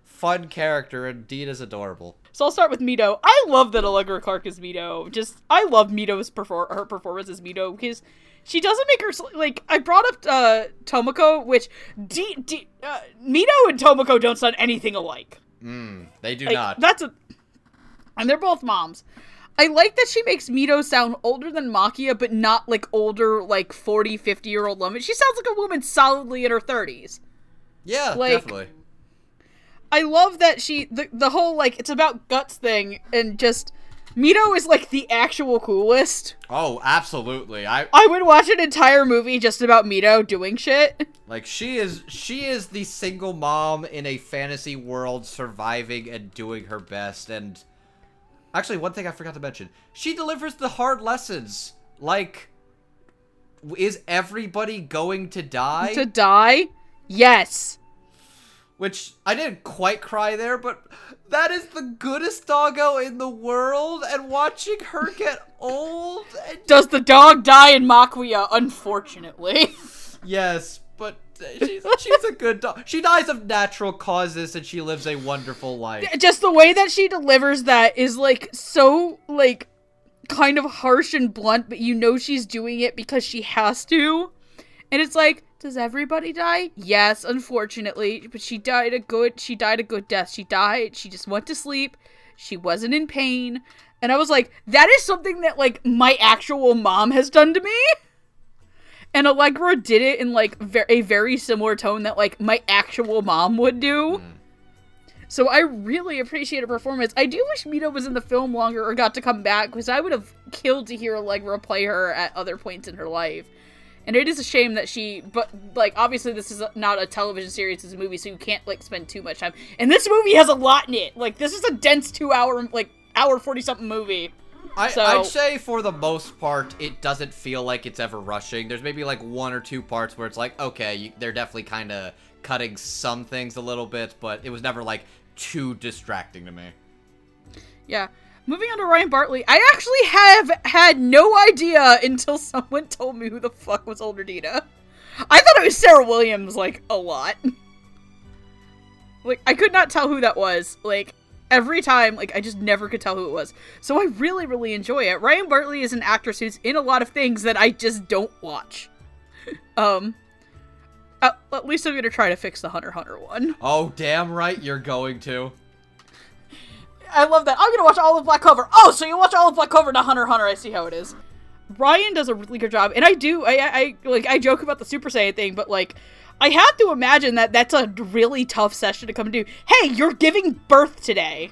fun character, and Dita's adorable. So I'll start with Mito. I love that Allegra Clark is Mito. Just I love Mito's perfor- her performance as Mito because she doesn't make her like I brought up uh Tomoko, which D- D- uh, Mito and Tomoko don't sound anything alike. Mm, they do Like, not. That's a and they're both moms. I like that she makes Mito sound older than Makia, but not like older, like 40, 50 year old woman. She sounds like a woman solidly in her 30s. yeah, like- definitely. I love that she the the whole like it's about guts thing and just Mito is like the actual coolest. Oh, absolutely. I I would watch an entire movie just about Mito doing shit. Like she is she is the single mom in a fantasy world surviving and doing her best and actually one thing I forgot to mention. She delivers the hard lessons. Like is everybody going to die? To die? Yes. Which I didn't quite cry there, but that is the goodest doggo in the world and watching her get *laughs* old and Does the dog die in Makuya? Unfortunately. Yes, but she's, she's a good dog. She dies of natural causes and she lives a wonderful life. just the way that she delivers that is like so like kind of harsh and blunt, but you know she's doing it because she has to. And it's like, does everybody die? Yes, unfortunately, but she died a good she died a good death. She died, she just went to sleep. She wasn't in pain. And I was like, that is something that like my actual mom has done to me. And Allegra did it in like ver- a very similar tone that like my actual mom would do. Mm. So I really appreciate her performance. I do wish Mito was in the film longer or got to come back because I would have killed to hear Allegra play her at other points in her life. And it is a shame that she, but like obviously this is not a television series; it's a movie, so you can't like spend too much time. And this movie has a lot in it. Like this is a dense two-hour, like hour forty something movie. I, So- I'd say for the most part, it doesn't feel like it's ever rushing. There's maybe like one or two parts where it's like, okay, you, they're definitely kind of cutting some things a little bit, but it was never like too distracting to me. Yeah. Moving on to Ryan Bartley, I actually have had no idea until *laughs* someone told me who the fuck was Older Dita. I thought it was Sarah Williams, like, a lot. *laughs* like, I could not tell who that was. Like, every time, like, I just never could tell who it was. So I really, really enjoy it. Ryan Bartley is an actress who's in a lot of things that I just don't watch. *laughs* um, at, at least I'm gonna try to fix the Hunter Hunter one. Oh, damn right, you're going to. I love that. I'm gonna watch all of Black Clover. Oh, so you watch all of Black Clover, not Hunter Hunter. I see how it is. Ryan does a really good job, and I do. I, I, I like. I joke about the Super Saiyan thing, but like, I have to imagine that that's a really tough session to come to. Hey, you're giving birth today,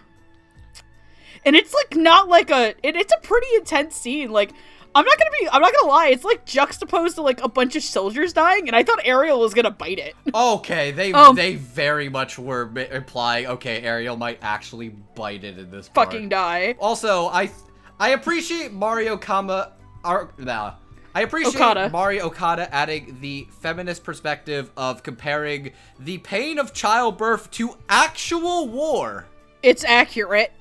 and it's like not like a. It, it's a pretty intense scene. Like, I'm not gonna be. I'm not gonna lie. It's like juxtaposed to like a bunch of soldiers dying, and I thought Ariel was gonna bite it. Okay, they Um, they very much were implying, okay, Ariel might actually bite it in this part. Fucking die. Also, I I appreciate Mario Kama. Ar, nah. I appreciate Okada. Mari Okada adding the feminist perspective of comparing the pain of childbirth to actual war. It's accurate.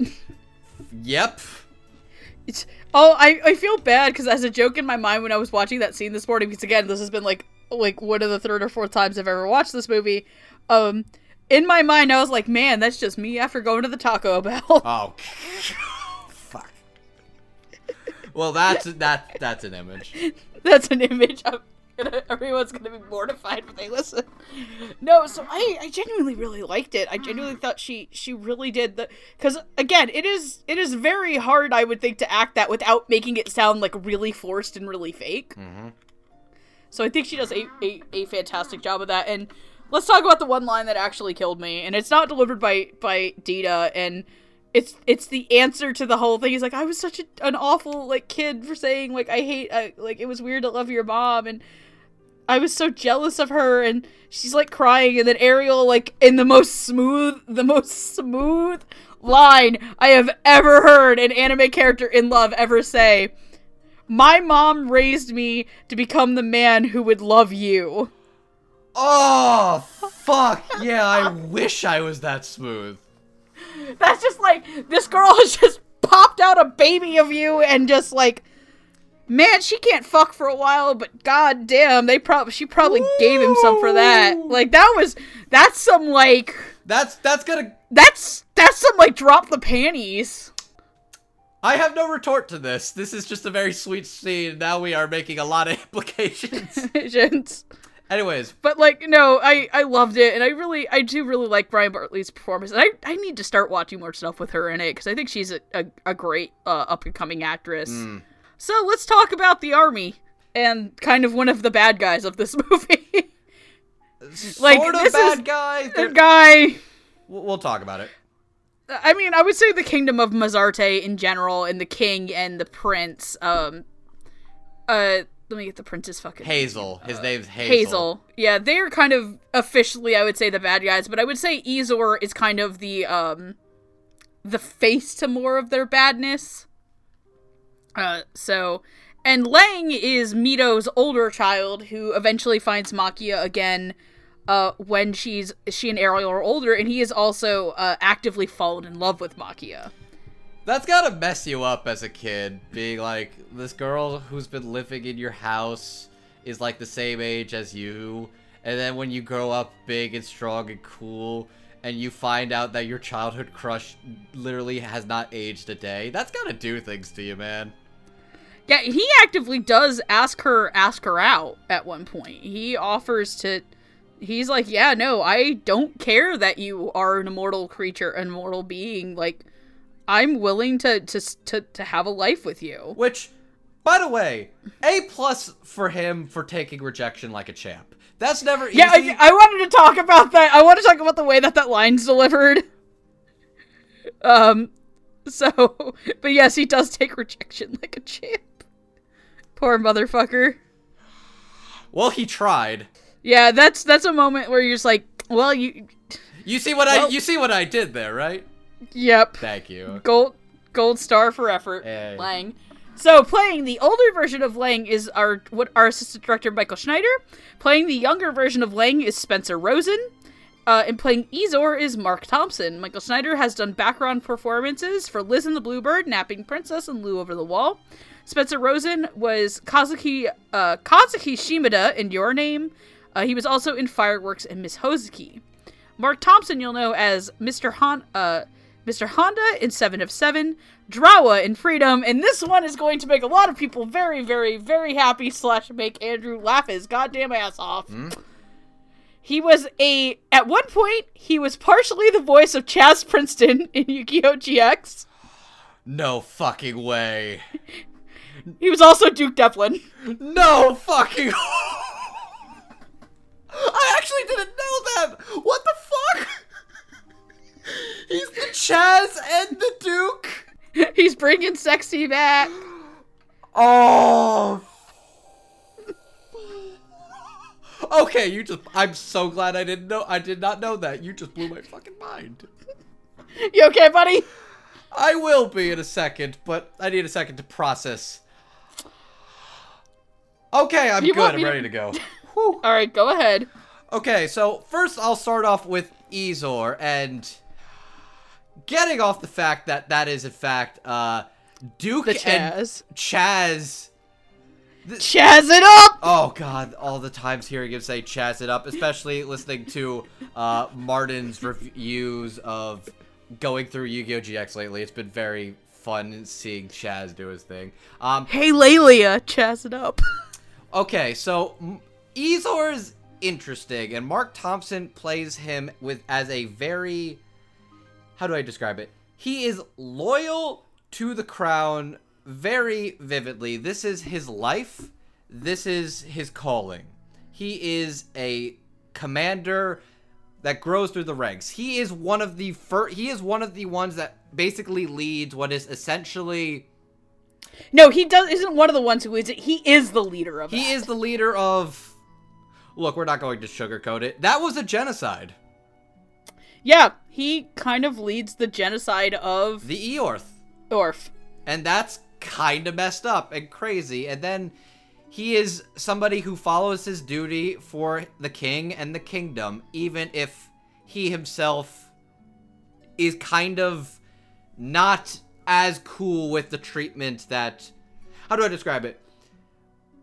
Yep. It's oh, I, I feel bad because as a joke in my mind when I was watching that scene this morning, because again, this has been like like one of the third or fourth times I've ever watched this movie. Um, in my mind, I was like, man, that's just me after going to the Taco Bell. Oh. *laughs* Well, that's that that's an image. *laughs* that's an image. I'm gonna, everyone's gonna be mortified when they listen. No, so I, I genuinely really liked it. I genuinely thought she she really did the because again, it is it is very hard. I would think to act that without making it sound like really forced and really fake. Mhm. So I think she does a, a, a fantastic job of that. And let's talk about the one line that actually killed me. And it's not delivered by by Dita, and it's it's the answer to the whole thing. He's like, I was such a, an awful like kid for saying like I hate I, like it was weird to love your mom, and I was so jealous of her. And she's like crying, and then Ariel like in the most smooth the most smooth line I have ever heard an anime character in love ever say. My mom raised me to become the man who would love you. Oh fuck yeah! I wish I was that smooth. *laughs* That's just like this girl has just popped out a baby of you and just like man, she can't fuck for a while, but god damn, they probably she probably gave him some for that. Like that was that's some like That's that's gonna. that's that's some like drop the panties. I have no retort to this. This is just a very sweet scene. Now we are making a lot of *laughs* implications. *laughs* Anyways, But like no, I I loved it, and I really I do really like Ryan Bartley's performance, and I I need to start watching more stuff with her in it because I think she's a a, a great uh, up and coming actress. mm, So let's talk about the army and kind of one of the bad guys of this *laughs* movie. Like, sort of this is- bad guy. the There- guy. We'll, we'll talk about it. I mean, I would say the kingdom of Mazarte in general, and the king and the prince. Um, uh, let me get the prince's fucking Hazel. His name's Hazel. Hazel. Yeah, they're kind of officially, I would say, the bad guys, but I would say Ezor is kind of the um, the face to more of their badness. Uh, so, and Lang is Mito's older child who eventually finds Makia again. Uh, when she's she and Ariel are older, and he is also uh, actively fallen in love with Makia. That's gotta mess you up as a kid, being like, this girl who's been living in your house is like the same age as you, and then when you grow up big and strong and cool, and you find out that your childhood crush literally has not aged a day, that's gotta do things to you, man. Yeah, he actively does ask her ask her out at one point. He offers to he's like, "Yeah, no, I don't care that you are an immortal creature, an immortal being. Like I'm willing to to to to have a life with you." Which, by the way, A plus for him for taking rejection like a champ. That's never easy. Yeah, I, I wanted to talk about that. I want to talk about the way that that line's delivered. *laughs* Um so, *laughs* but yes, he does take rejection like a champ. Poor motherfucker. well, he tried. Yeah, that's that's a moment where you're just like, well, you You see what I you see what I did there, right? Yep. Thank you. Gold Gold star for effort, Hey. Lang. So playing the older version of Lang is our what our assistant director Michael Schneider. Playing the younger version of Lang is Spencer Rosen. Uh, and playing Ezor is Mark Thompson. Michael Schneider has done background performances for Liz and the Bluebird, Napping Princess, and Lu Over the Wall. Spencer Rosen was Kazuki uh, Kazuki Shimada in Your Name. Uh, he was also in Fireworks and Miss Hozuki. Mark Thompson, you'll know as Mr. Han, uh, Mr. Honda in Seven of Seven, Drawa in Freedom, and this one is going to make a lot of people very, very, very happy. Slash, make Andrew laugh his goddamn ass off. Hmm? He was a at one point he was partially the voice of Chaz Princeton *laughs* in Yu-Gi-Oh GX. No fucking way. He was also Duke Devlin. No fucking. *laughs* I actually didn't know that. What the fuck? He's the Chaz and the Duke. He's bringing sexy back. Oh. Okay, you just. I'm so glad I didn't know. I did not know that. You just blew my fucking mind. You okay, buddy? I will be in a second, but I need a second to process. Okay, I'm You good. I'm me to- ready to go. *laughs* All right, go ahead. Okay, so first I'll start off with Ezor and getting off the fact that that is in fact uh Duke The and Chaz. Chaz. Chaz it up. Oh god, all the times hearing him say Chaz it up, especially *laughs* listening to uh Martin's reviews of going through Yu-Gi-Oh! GX lately. It's been very fun seeing Chaz do his thing. Um Hey, Lelia, Chaz it up. *laughs* Okay, so M- Ezor's interesting, and Mark Thompson plays him with as a very how do I describe it? He is loyal to the crown very vividly. This is his life. This is his calling. He is a commander that grows through the ranks. He is one of the fir- he is one of the ones that basically leads what is essentially No, he does. Isn't one of the ones who is. It. He is the leader of. He that. is the leader of. Look, we're not going to sugarcoat it. That was a genocide. Yeah, he kind of leads the genocide of The Iorph. Orf. And that's kind of messed up and crazy. And then he is somebody who follows his duty for the king and the kingdom, even if he himself is kind of not as cool with the treatment that. How do I describe it?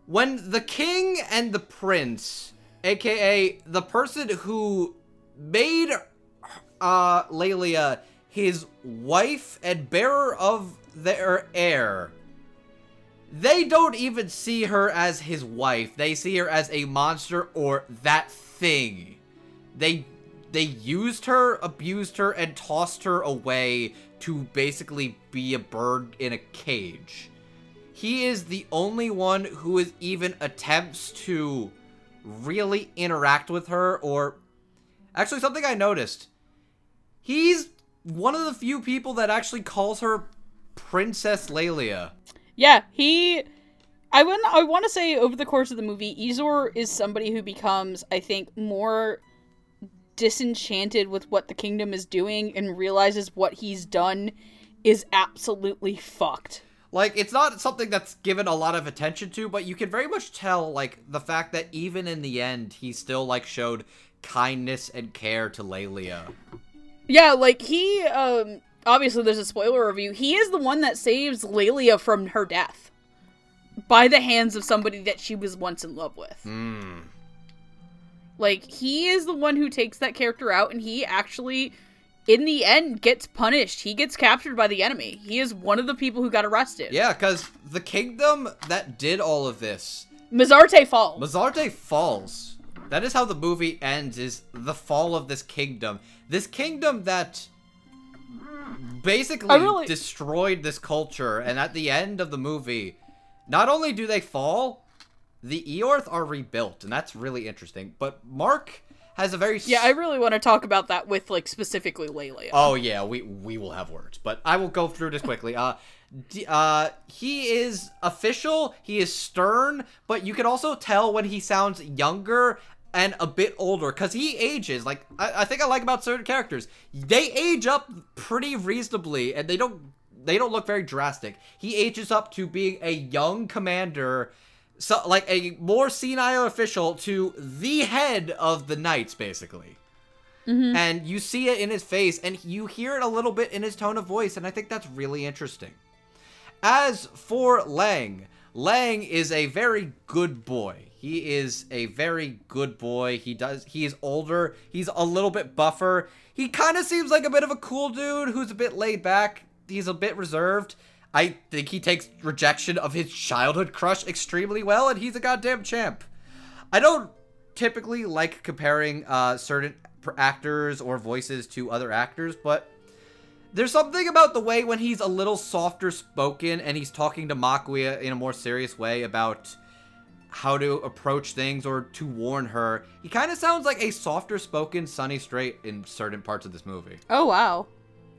When the king and the prince, aka the person who made uh Lelia his wife and bearer of their heir. They don't even see her as his wife. They see her as a monster or that thing. They they used her, abused her and tossed her away to basically be a bird in a cage. He is the only one who is even attempts to really interact with her or actually something I noticed He's one of the few people that actually calls her Princess Lelia. Yeah, he. I want. I want to say over the course of the movie, Ezor is somebody who becomes, I think, more disenchanted with what the kingdom is doing and realizes what he's done is absolutely fucked. Like, it's not something that's given a lot of attention to, but you can very much tell, like, the fact that even in the end, he still, like, showed kindness and care to Lelia. Yeah, like he um obviously there's a spoiler review. He is the one that saves Lelia from her death by the hands of somebody that she was once in love with. Hmm. Like he is the one who takes that character out and he actually in the end gets punished. He gets captured by the enemy. He is one of the people who got arrested. Yeah, because the kingdom that did all of this, Mazarte falls. Mazarte falls. That is how the movie ends, is the fall of this kingdom. This kingdom that basically really- destroyed this culture, and at the end of the movie, not only do they fall, the Iorph are rebuilt, and that's really interesting. But Mark has a very yeah, I really want to talk about that with like specifically Lelia. Oh yeah, we we will have words, but I will go through this quickly. Uh, d- uh, he is official. He is stern, but you can also tell when he sounds younger and a bit older because he ages. Like I, I think I like about certain characters, they age up pretty reasonably, and they don't they don't look very drastic. He ages up to being a young commander, so like a more senile official to the head of the knights, basically. Mm-hmm. And you see it in his face, and you hear it a little bit in his tone of voice, and I think that's really interesting. As for Lang, Lang is a very good boy. He is a very good boy. He does he is older. He's a little bit buffer. He kind of seems like a bit of a cool dude who's a bit laid back. He's a bit reserved. I think he takes rejection of his childhood crush extremely well and he's a goddamn champ. I don't typically like comparing uh, certain actors or voices to other actors, but there's something about the way when he's a little softer spoken and he's talking to Makuya in a more serious way about how to approach things or to warn her. He kind of sounds like a softer spoken Sonny Strait in certain parts of this movie. Oh wow.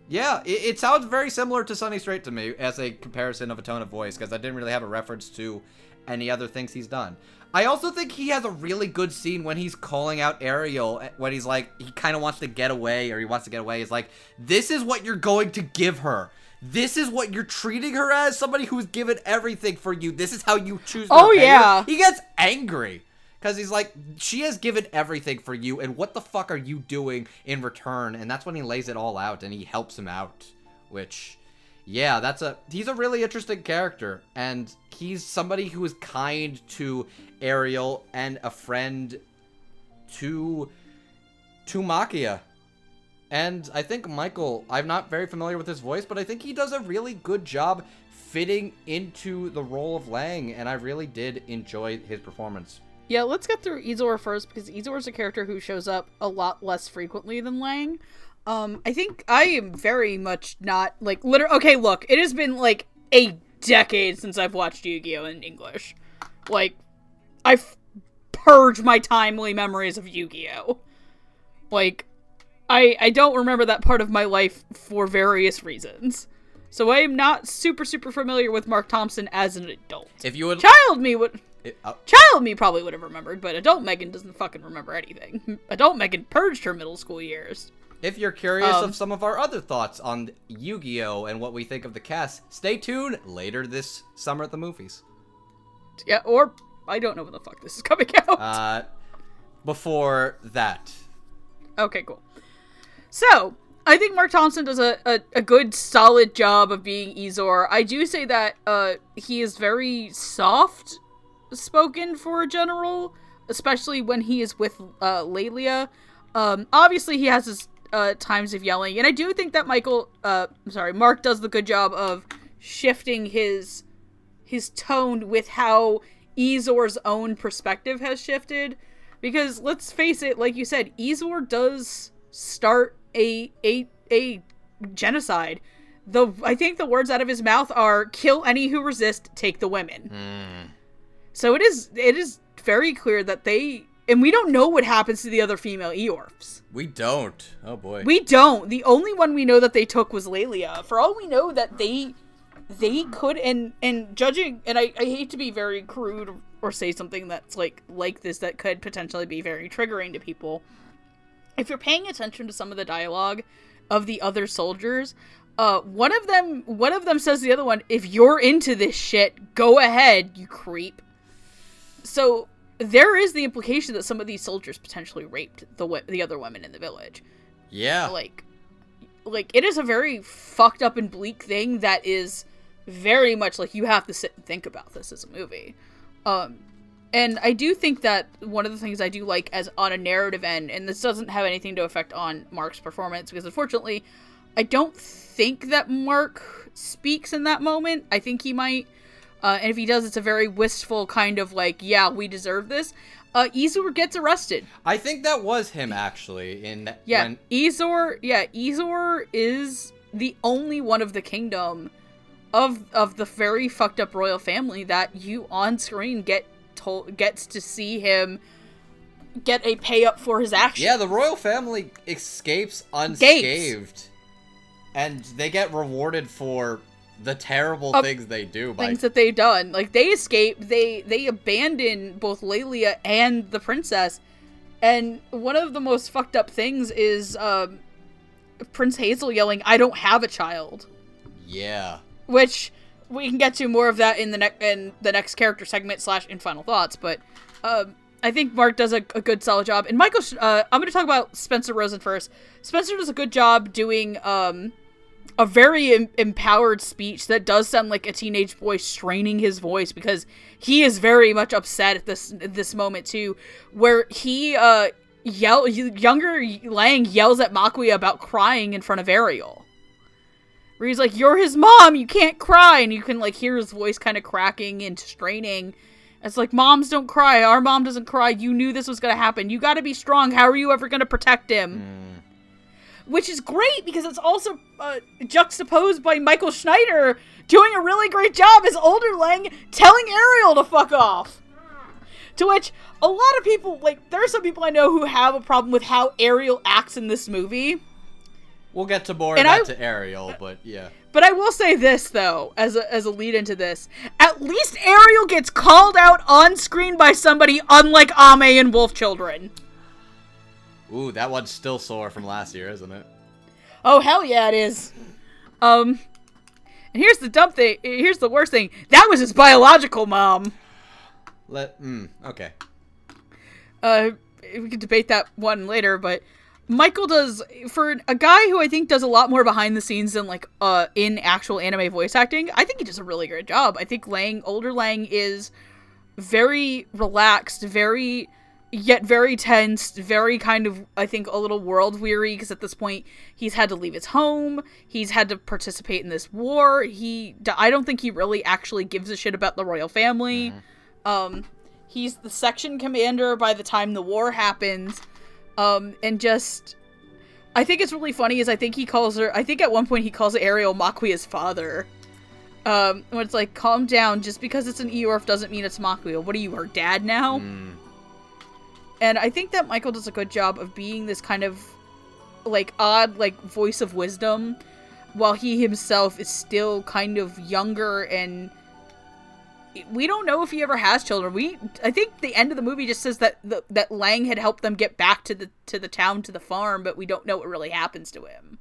Yeah, it, it sounds very similar to Sonny Strait to me as a comparison of a tone of voice because I didn't really have a reference to any other things he's done. I also think he has a really good scene when he's calling out Ariel eh, when he's like he kind of wants to get away or he wants to get away. He's like, "This is what you're going to give her. This is what you're treating her as somebody who's given everything for you. This is how you choose." to Oh, repay her." yeah. he gets angry because he's like, "She has given everything for you, and what the fuck are you doing in return?" And that's when he lays it all out and he helps him out, which yeah, that's a he's a really interesting character and he's somebody who is kind to Ariel and a friend to to Makia. And I think Michael, I'm not very familiar with his voice, but I think he does a really good job fitting into the role of Lang and I really did enjoy his performance. Yeah, let's get through Izor first because Izor is a character who shows up a lot less frequently than Lang. Um, I think I am very much not like literally. Okay, look, it has been like a decade since I've watched Yu-Gi-Oh in English. Like, I've purged my timely memories of Yu-Gi-Oh. Like, I I don't remember that part of my life for various reasons. So I am not super super familiar with Mark Thompson as an adult. If you would Child me would it- uh, Child me probably would have remembered, but adult Megan doesn't fucking remember anything. *laughs* Adult Megan purged her middle school years. If you're curious Um, of some of our other thoughts on Yu-Gi-Oh and what we think of the cast, stay tuned later this summer at the movies. Yeah, or I don't know when the fuck this is coming *laughs* out. Uh, before that, okay, cool. So, I think Mark Thompson does a, a, a good, solid job of being Ezor. I do say that uh, he is very soft spoken for a general, especially when he is with uh, Lelia. Um, obviously, he has his uh, times of yelling, and I do think that Michael, uh, I'm sorry, Mark does the good job of shifting his his tone with how Ezor's own perspective has shifted. Because let's face it, like you said, Ezor does start a a a genocide. The I think the words out of his mouth are "kill any who resist, take the women." Hmm. So it is it is very clear that they and we don't know what happens to the other female Iorphs. we don't. Oh boy. We don't. The only one we know that they took was Lelia. For all we know, that they they could and and judging and I, I hate to be very crude or say something that's like like this that could potentially be very triggering to people. If you're paying attention to some of the dialogue of the other soldiers, uh one of them one of them says to the other one, if you're into this shit, go ahead, you creep. So there is the implication that some of these soldiers potentially raped the the other women in the village yeah. like like it is a very fucked up and bleak thing that is very much like you have to sit and think about this as a movie um and i do think that one of the things i do like as on a narrative end and this doesn't have anything to affect on mark's performance because unfortunately i don't think that mark speaks in that moment i think he might uh, and if he does it's a very wistful kind of like yeah we deserve this uh Izur gets arrested I think that was him actually. In yeah, when- Ezor. Yeah, Ezor is the only one of the kingdom of of the very fucked up royal family that you on screen get gets to see him get a pay up for his actions. yeah, the royal family escapes unscathed, and they get rewarded for the terrible Uh, things they do. By things that they've done. Like they escape, they they abandon both Lelia and the princess. And one of the most fucked up things is um Prince Hazel yelling, "I don't have a child." Yeah. which we can get to more of that in the next in the next character segment slash in final thoughts. But um, I think Mark does a, a good solid job. And Michael, uh, I'm going to talk about Spencer Rosen first. Spencer does a good job doing um, a very em- empowered speech that does sound like a teenage boy straining his voice because he is very much upset at this this moment too, where he uh yell younger Lang yells at Makuya about crying in front of Ariel where he's like, "You're his mom. You can't cry," and you can like hear his voice kind of cracking and straining. It's like moms don't cry. Our mom doesn't cry. You knew this was gonna happen. You got to be strong. How are you ever gonna protect him? Which is great because it's also uh, juxtaposed by Michael Schneider doing a really great job as older Lang telling Ariel to fuck off. To which a lot of people like there are some people I know who have a problem with how Ariel acts in this movie. We'll get to more And of I- that to Ariel, but yeah. But I will say this though, as a as a lead into this, at least Ariel gets called out on screen by somebody, unlike Ame and Wolf Children. Ooh, that one's still sore from last year, isn't it? Oh hell yeah, it is. Um, and here's the dumb thing. Here's the worst thing. That was his biological mom. Let mm, okay. Uh, we could debate that one later, but Michael does for a guy who I think does a lot more behind the scenes than like uh in actual anime voice acting. I think he does a really great job. I think Lang, older Lang, is very relaxed, very yet very tense, very kind of I think a little world weary because at this point he's had to leave his home, he's had to participate in this war. He I don't think he really actually gives a shit about the royal family. Um he's the section commander by the time the war happens. Um and just I think it's really funny is I think he calls her I think at one point he calls Ariel Makuya's father. Um when it's like calm down just because it's an Iorph doesn't mean it's Makuya. What are you her dad now? Mm, And I think that Michael does a good job of being this kind of like odd like voice of wisdom while he himself is still kind of younger and we don't know if he ever has children. We I think the end of the movie just says that the, that Lang had helped them get back to the to the town to the farm, but we don't know what really happens to him.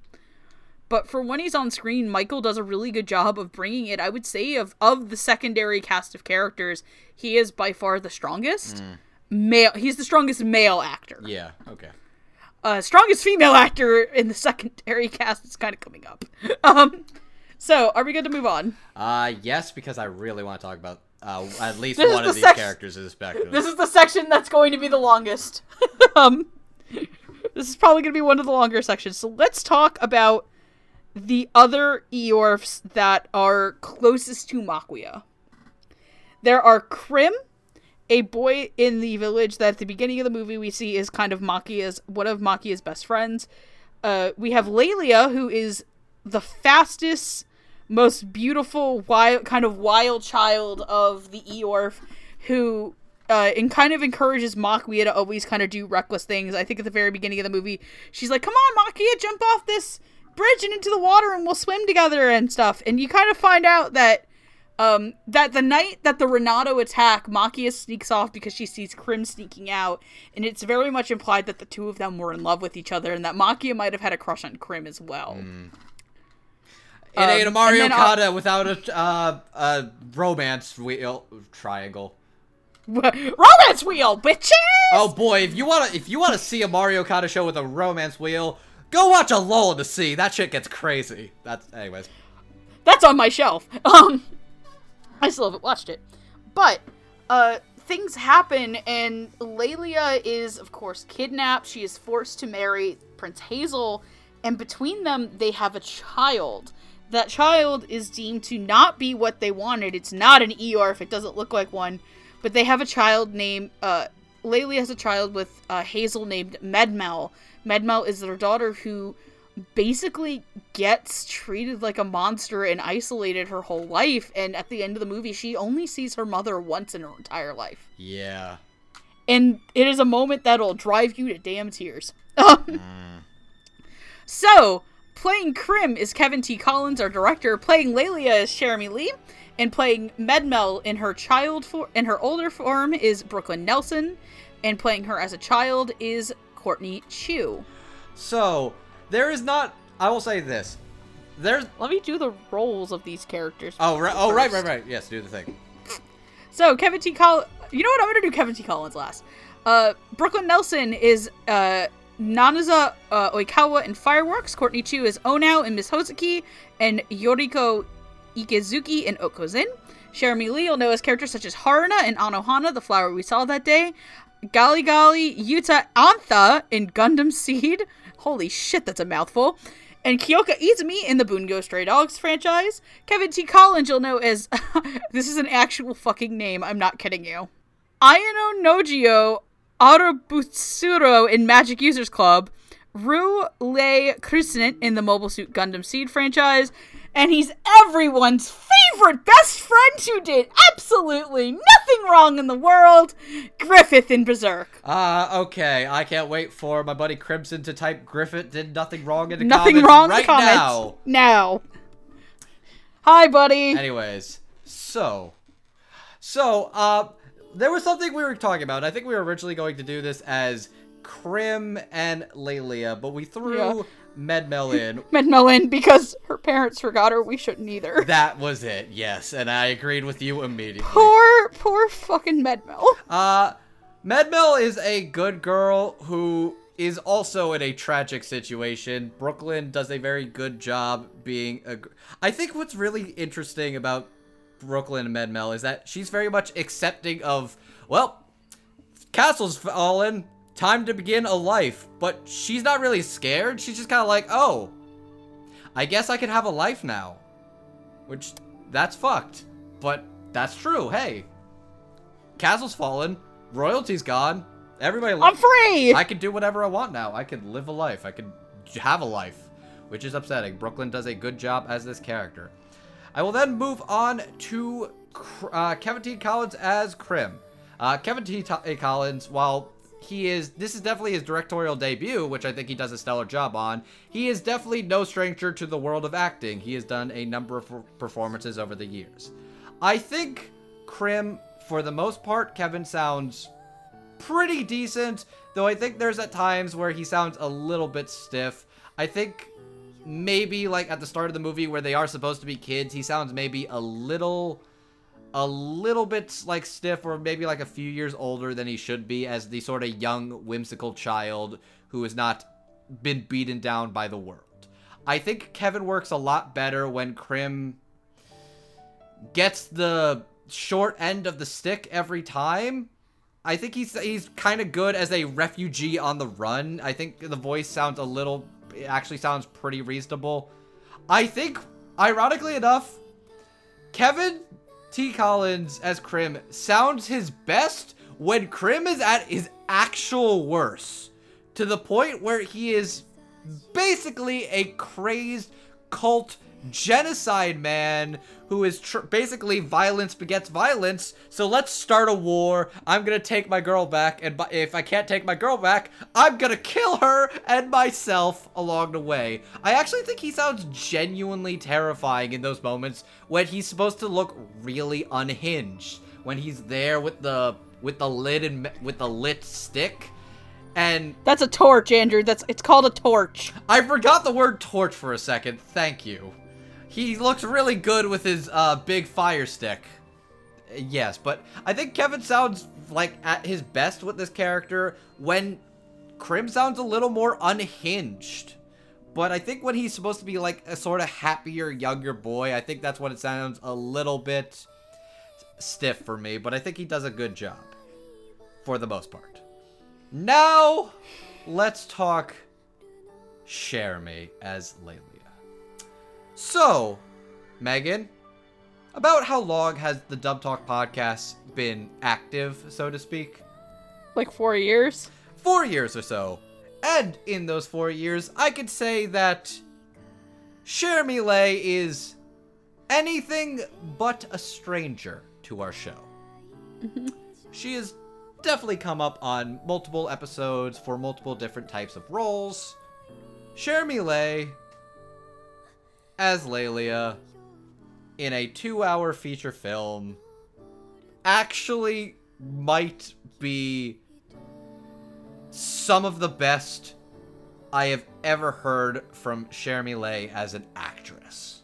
But for when he's on screen, Michael does a really good job of bringing it. I would say of of the secondary cast of characters, he is by far the strongest male. He's the strongest male actor. yeah, okay. Uh, strongest female actor in the secondary cast is kind of coming up. *laughs* Um, so are we good to move on? Uh yes, because I really want to talk about uh, at least This one the of these section- characters the spectrum. This is the section that's going to be the longest. *laughs* um, this is probably going to be one of the longer sections. So let's talk about the other Iorphs that are closest to Makuya. There are Krim, a boy in the village that at the beginning of the movie we see is kind of Makia's one of Makia's best friends. Uh, we have Lelia, who is the fastest, most beautiful, wild kind of wild child of the Iorph, who uh, and kind of encourages Makuya to always kind of do reckless things. I think at the very beginning of the movie, she's like, "Come on, Makuya, jump off this bridge and into the water, and we'll swim together and stuff." And you kind of find out that um, that the night that the Renato attack, Makia sneaks off because she sees Krim sneaking out, and it's very much implied that the two of them were in love with each other, and that Makia might have had a crush on Krim as well. It ain't a um, Mari Okada without a uh, a romance wheel triangle. *laughs* Romance wheel, bitches! Oh boy, if you wanna if you wanna see a Mari Okada show with a romance wheel, go watch a Lull in the Sea. That shit gets crazy. That's anyways. That's on my shelf. *laughs* Um, I still haven't watched it, but uh, things happen, and Lelia is, of course, kidnapped. She is forced to marry Prince Hazel, and between them, they have a child. That child is deemed to not be what they wanted. It's not an Iorph. It doesn't look like one, but they have a child named. Uh, Lelia has a child with uh, Hazel named Medmel. Medmel is their daughter who basically gets treated like a monster and isolated her whole life and at the end of the movie she only sees her mother once in her entire life Yeah. and it is a moment that'll drive you to damn tears *laughs* Um, so playing Krim is Kevin T. Collins, our director. Playing Lelia is Cherami Leigh, and playing Medmel in her child for in her older form is Brooklyn Nelson, and playing her as a child is Courtney Chu. So there is not. I will say this: there's Let me do the roles of these characters. oh right oh right right right yes do the thing. So Kevin T. Collins. You know what? I'm gonna do Kevin T. Collins last. Uh, Brooklyn Nelson is uh, Nazuna uh, Oikawa in Fireworks. Courtney Chu is Onao in Miss Hozuki, and Yoriko Ikezuki in Okozin. Cherami Leigh will know as characters such as Haruna in Anohana, the flower we saw that day. Gali Gali Yula Athha in Gundam Seed. Holy shit, that's a mouthful. And Kyoka Izumi in the Bungo Stray Dogs franchise. Kevin T. Collins you'll know as *laughs* this is an actual fucking name, I'm not kidding you. Ayano Nojio Arabutsuro in Magic Users Club, Rau Le Creuset in the Mobile Suit Gundam Seed franchise, and he's everyone's favorite best friend who did absolutely nothing wrong in the world, Griffith in Berserk. Uh, okay. I can't wait for my buddy Crimson to type Griffith did nothing wrong in the nothing comments wrong right comments. now. Now. Hi, buddy. Anyways, so, so, uh, there was something we were talking about. I think we were originally going to do this as Krim and Lelia, but we threw Yeah. Medmel *laughs* in. Medmelin, because her parents forgot her, we shouldn't either. *laughs* That was it, yes, and I agreed with you immediately. Poor, poor fucking Medmel. Uh, Medmel is a good girl who is also in a tragic situation. Brooklyn does a very good job being a. I think what's really interesting about Brooklyn and Medmel is that she's very much accepting of, well, castle's fallen, time to begin a life. But she's not really scared. She's just kind of like, oh, I guess I can have a life now. Which, that's fucked. But that's true. Hey, castle's fallen, royalty's gone. Everybody, I'm free! I can do whatever I want now. I can live a life. I can have a life, which is upsetting. Brooklyn does a good job as this character. I will then move on to uh, Kevin T. Collins as Krim. Uh, Kevin T. T- Collins, while he is, this is definitely his directorial debut, which I think he does a stellar job on. He is definitely no stranger to the world of acting. He has done a number of performances over the years. I think Krim, for the most part, Kevin sounds pretty decent, though I think there's at times where he sounds a little bit stiff. I think maybe like at the start of the movie where they are supposed to be kids, he sounds maybe a little a little bit like stiff or maybe like a few years older than he should be as the sort of young whimsical child who has not been beaten down by the world. I think Kevin works a lot better when Krim gets the short end of the stick every time. I think he's he's kind of good as a refugee on the run. I think the voice sounds a little it actually sounds pretty reasonable. I think ironically enough, Kevin T Collins as Krim sounds his best when Krim is at his actual worst to the point where he is basically a crazed cult genocide man who is tr- basically violence begets violence. So let's start a war. I'm gonna take my girl back, and bu- if I can't take my girl back, I'm gonna kill her and myself along the way. I actually think he sounds genuinely terrifying in those moments when he's supposed to look really unhinged. When he's there with the with the lid and with the lit stick. And That's a torch, Andrew. That's it's called a torch. I forgot the word torch for a second. Thank you. He looks really good with his uh, big fire stick. Yes, but I think Kevin sounds like at his best with this character when Krim sounds a little more unhinged. But I think when he's supposed to be like a sort of happier younger boy, I think that's when it sounds a little bit stiff for me. But I think he does a good job for the most part. Now, let's talk Cherami as Lelia. So, Megan, about how long has the Dub Talk podcast been active, so to speak? Like four years. Four years or so. And in those four years, I could say that Cherami Leigh is anything but a stranger to our show. Mm-hmm. She has definitely come up on multiple episodes for multiple different types of roles. Cherami Leigh as Lelia in a two hour feature film actually might be some of the best I have ever heard from Cherami Leigh as an actress.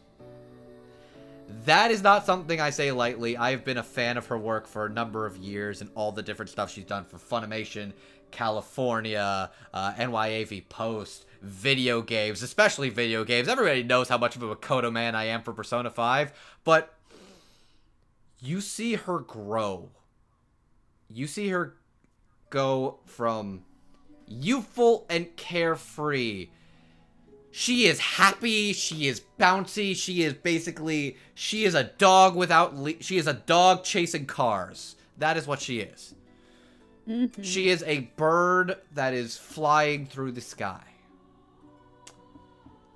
That is not something I say lightly. I've been a fan of her work for a number of years and all the different stuff she's done for Funimation, California, uh, NYAV Post, video games, especially video games. Everybody knows how much of a Makoto man I am for Persona 5, but you see her grow. You see her go from youthful and carefree. She is happy, she is bouncy, she is basically she is a dog without le- she is a dog chasing cars. That is what she is. Mm-hmm. She is a bird that is flying through the sky.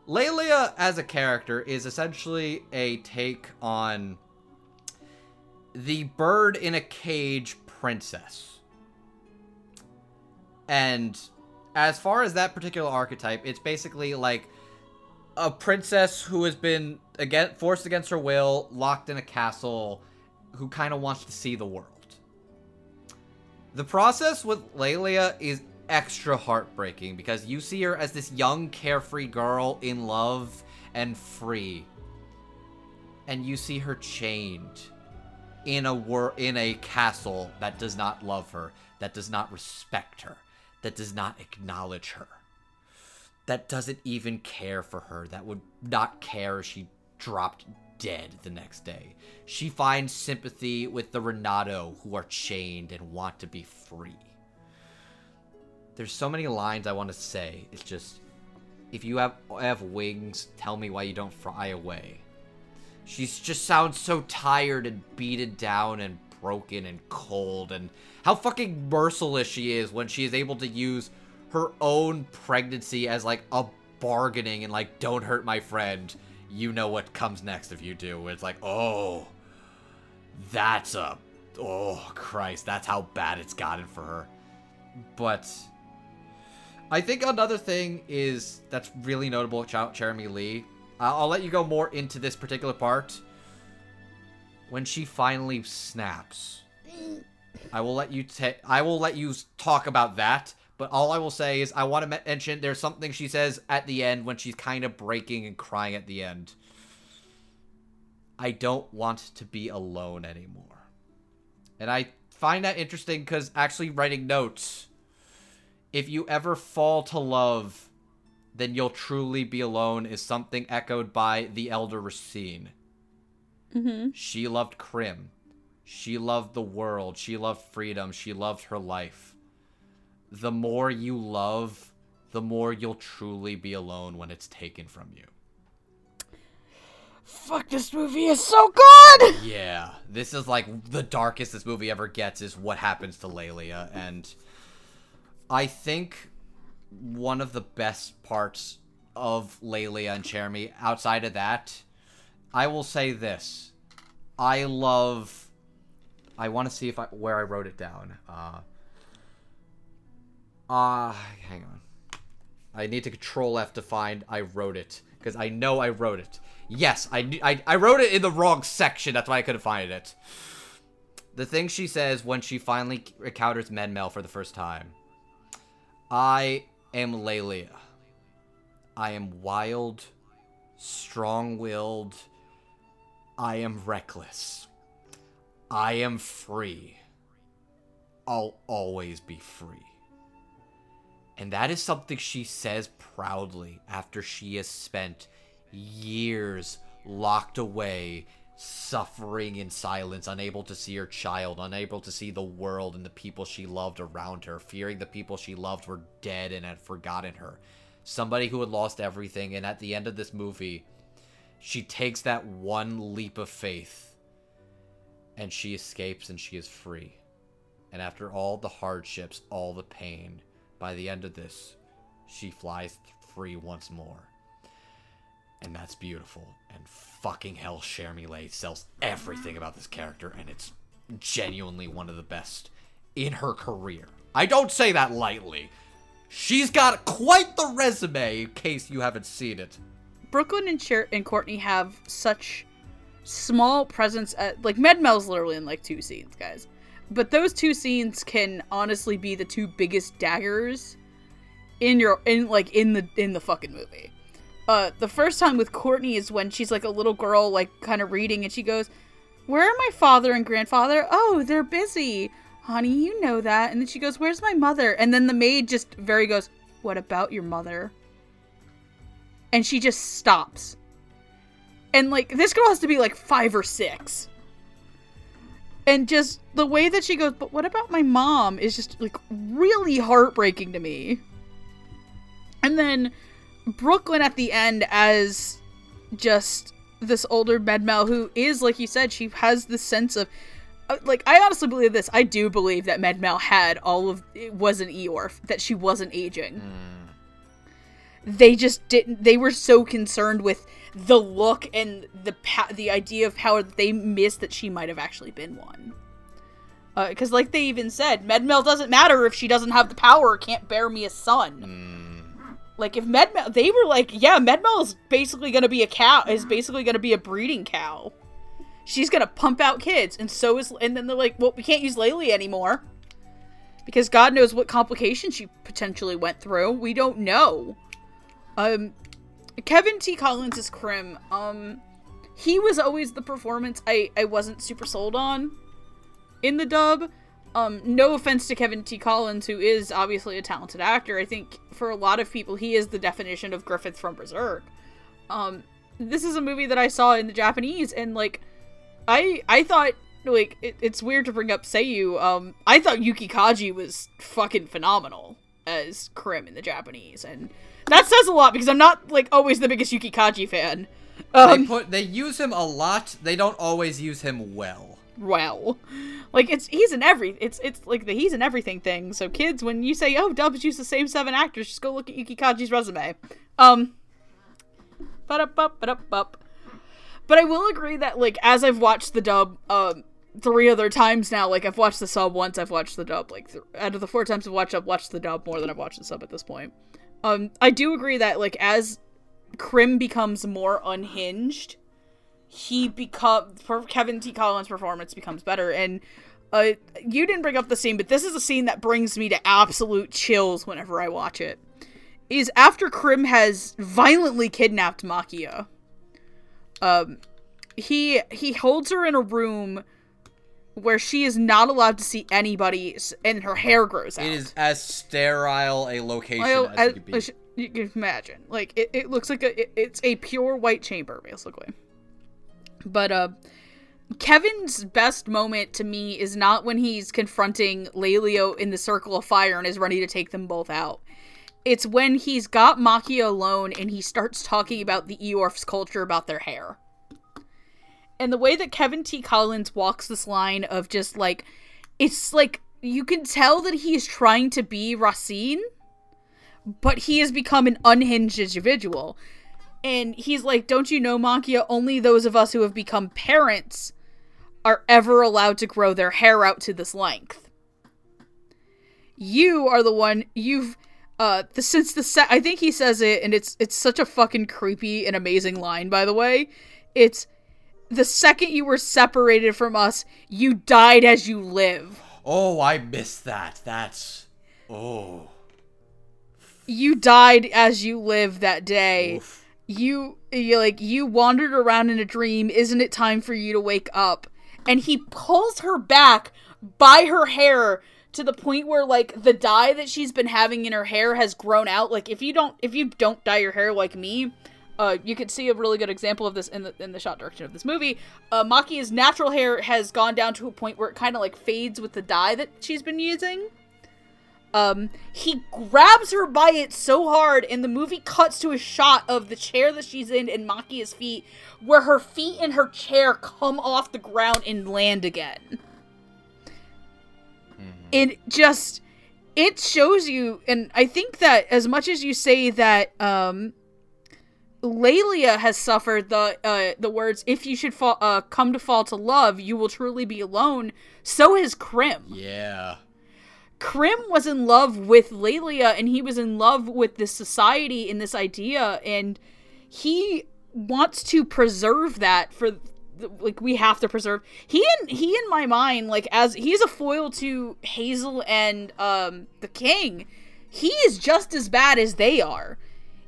Lelia as a character is essentially a take on the bird in a cage princess. And as far as that particular archetype, it's basically like a princess who has been again forced against her will, locked in a castle, who kind of wants to see the world. The process with Lelia is extra heartbreaking because you see her as this young, carefree girl in love and free. And you see her chained in a wor- in a castle that does not love her, that does not respect her, that does not acknowledge her. That doesn't even care for her, that would not care if she dropped dead the next day. She finds sympathy with the Renato who are chained and want to be free. There's so many lines I want to say. It's just if you have have wings, tell me why you don't fly away. She just sounds so tired and beaten down and broken and cold and how fucking merciless she is when she is able to use her own pregnancy as like a bargaining and like don't hurt my friend. You know what comes next if you do. It's like, "Oh, that's a oh Christ, that's how bad it's gotten for her." But I think another thing is that's really notable about Cherami Leigh. I'll, let you go more into this particular part when she finally snaps. I will let you ta- I will let you talk about that. But all I will say is I want to mention there's something she says at the end when she's kind of breaking and crying at the end. I don't want to be alone anymore. And I find that interesting because actually writing notes, if you ever fall to love, then you'll truly be alone is something echoed by the elder Racine. Mm-hmm. She loved Krim. She loved the world. She loved freedom. She loved her life. The more you love, the more you'll truly be alone when it's taken from you. Fuck, this movie is so good! Yeah, this is like the darkest this movie ever gets is what happens to Lelia and I think one of the best parts of Lelia and Cherami outside of that, I will say this. I love I want to see if I where I wrote it down. Uh uh hang on. I need to control F to find I wrote it because I know I wrote it. Yes, I, I I wrote it in the wrong section. That's why I couldn't find it. The thing she says when she finally encounters Medmel for the first time. I am Lelia. I am wild, strong-willed. I am reckless. I am free. I'll always be free. And that is something she says proudly after she has spent years locked away, suffering in silence, unable to see her child, unable to see the world and the people she loved around her, fearing the people she loved were dead and had forgotten her. Somebody who had lost everything, and at the end of this movie, she takes that one leap of faith and she escapes and she is free. And after all the hardships, all the pain, by the end of this, she flies free once more. And that's beautiful. And fucking hell, Cherami Leigh sells everything about this character, and it's genuinely one of the best in her career. I don't say that lightly. She's got quite the resume, in case you haven't seen it. Brooklyn and Cher- and Courtney have such small presence at like Medmel's literally in like two scenes, guys. But those two scenes can honestly be the two biggest daggers in your in like in the in the fucking movie. Uh, the first time with Courtney is when she's like a little girl, like kind of reading, and she goes, "Where are my father and grandfather? Oh, they're busy, honey. You know that." And then she goes, "Where's my mother?" And then the maid just very goes, "What about your mother?" And she just stops. And like this girl has to be like five or six. And just the way that she goes, but what about my mom is just like really heartbreaking to me. And then Brooklyn at the end as just this older Medmel who is, like you said, she has this sense of uh, like I honestly believe this. I do believe that Medmel had all of it was an Iorph, that she wasn't aging. Mm. They just didn't. They were so concerned with the look and the pa- the idea of power that they missed that she might have actually been one. Uh, because, like they even said, Medmel doesn't matter if she doesn't have the power or can't bear me a son. Mm. Like if Medmel, they were like, yeah, Medmel is basically gonna be a cow. Is basically gonna be a breeding cow. She's gonna pump out kids, and so is. And then they're like, well, we can't use Laylee anymore because God knows what complications she potentially went through. We don't know. Um, Kevin T. Collins is Krim. Um, he was always the performance I I wasn't super sold on in the dub. Um, no offense to Kevin T. Collins, who is obviously a talented actor. I think for a lot of people, he is the definition of Griffith from Berserk. Um, this is a movie that I saw in the Japanese, and like, I I thought like it, it's weird to bring up Seiyu. Um, I thought Yuki Kaji was fucking phenomenal as Krim in the Japanese, and that says a lot because I'm not like always the biggest Yuki Kaji fan. They Um, put they use him a lot. They don't always use him well. Well, like it's he's in every it's it's like the he's in everything thing. So kids, when you say oh dubs use the same seven actors, just go look at Yuki Kaji's resume. Um, but up up but up up. But I will agree that like as I've watched the dub um three other times now, like I've watched the sub once, I've watched the dub like th- out of the four times I've watched, I've watched the dub more than I've watched the sub at this point. Um, I do agree that like as Krim becomes more unhinged, he become for Kevin T. Collins' performance becomes better. And uh, you didn't bring up the scene, but this is a scene that brings me to absolute chills whenever I watch it. Is after Krim has violently kidnapped Makia. Um, he he holds her in a room where she is not allowed to see anybody, and her hair grows out. It is as sterile a location Well, as I- it could be. You can imagine. Like it, it looks like a it- it's a pure white chamber basically. But uh Kevin's best moment to me is not when he's confronting Lelia in the circle of fire and is ready to take them both out. It's when he's got Makia alone and he starts talking about the Iorph's culture about their hair. And the way that Kevin T. Collins walks this line of just like it's like you can tell that he's trying to be Racine, but he has become an unhinged individual. And he's like, Don't you know, Makia? Only those of us who have become parents are ever allowed to grow their hair out to this length. You are the one you've uh the since the set I think he says it and it's it's such a fucking creepy and amazing line by the way. It's the second you were separated from us, you died as you live. oh, I missed that. That's oh. You died as you live that day. Oof. You you like you wandered around in a dream isn't it time for you to wake up and he pulls her back by her hair to the point where like the dye that she's been having in her hair has grown out like if you don't if you don't dye your hair like me uh, you could see a really good example of this in the in the shot direction of this movie. Uh, Maki's natural hair has gone down to a point where it kind of like fades with the dye that she's been using. Um, he grabs her by it so hard, and the movie cuts to a shot of the chair that she's in and Makia's feet, where her feet and her chair come off the ground and land again. It just it shows you, and I think that as much as you say that um, Lelia has suffered the uh, the words "If you should fall, uh, come to fall to love, you will truly be alone." So has Krim. Yeah. Krim was in love with Lelia and he was in love with this society and this idea and he wants to preserve that for like we have to preserve he and he in my mind like as he's a foil to Hazel and um the king he is just as bad as they are.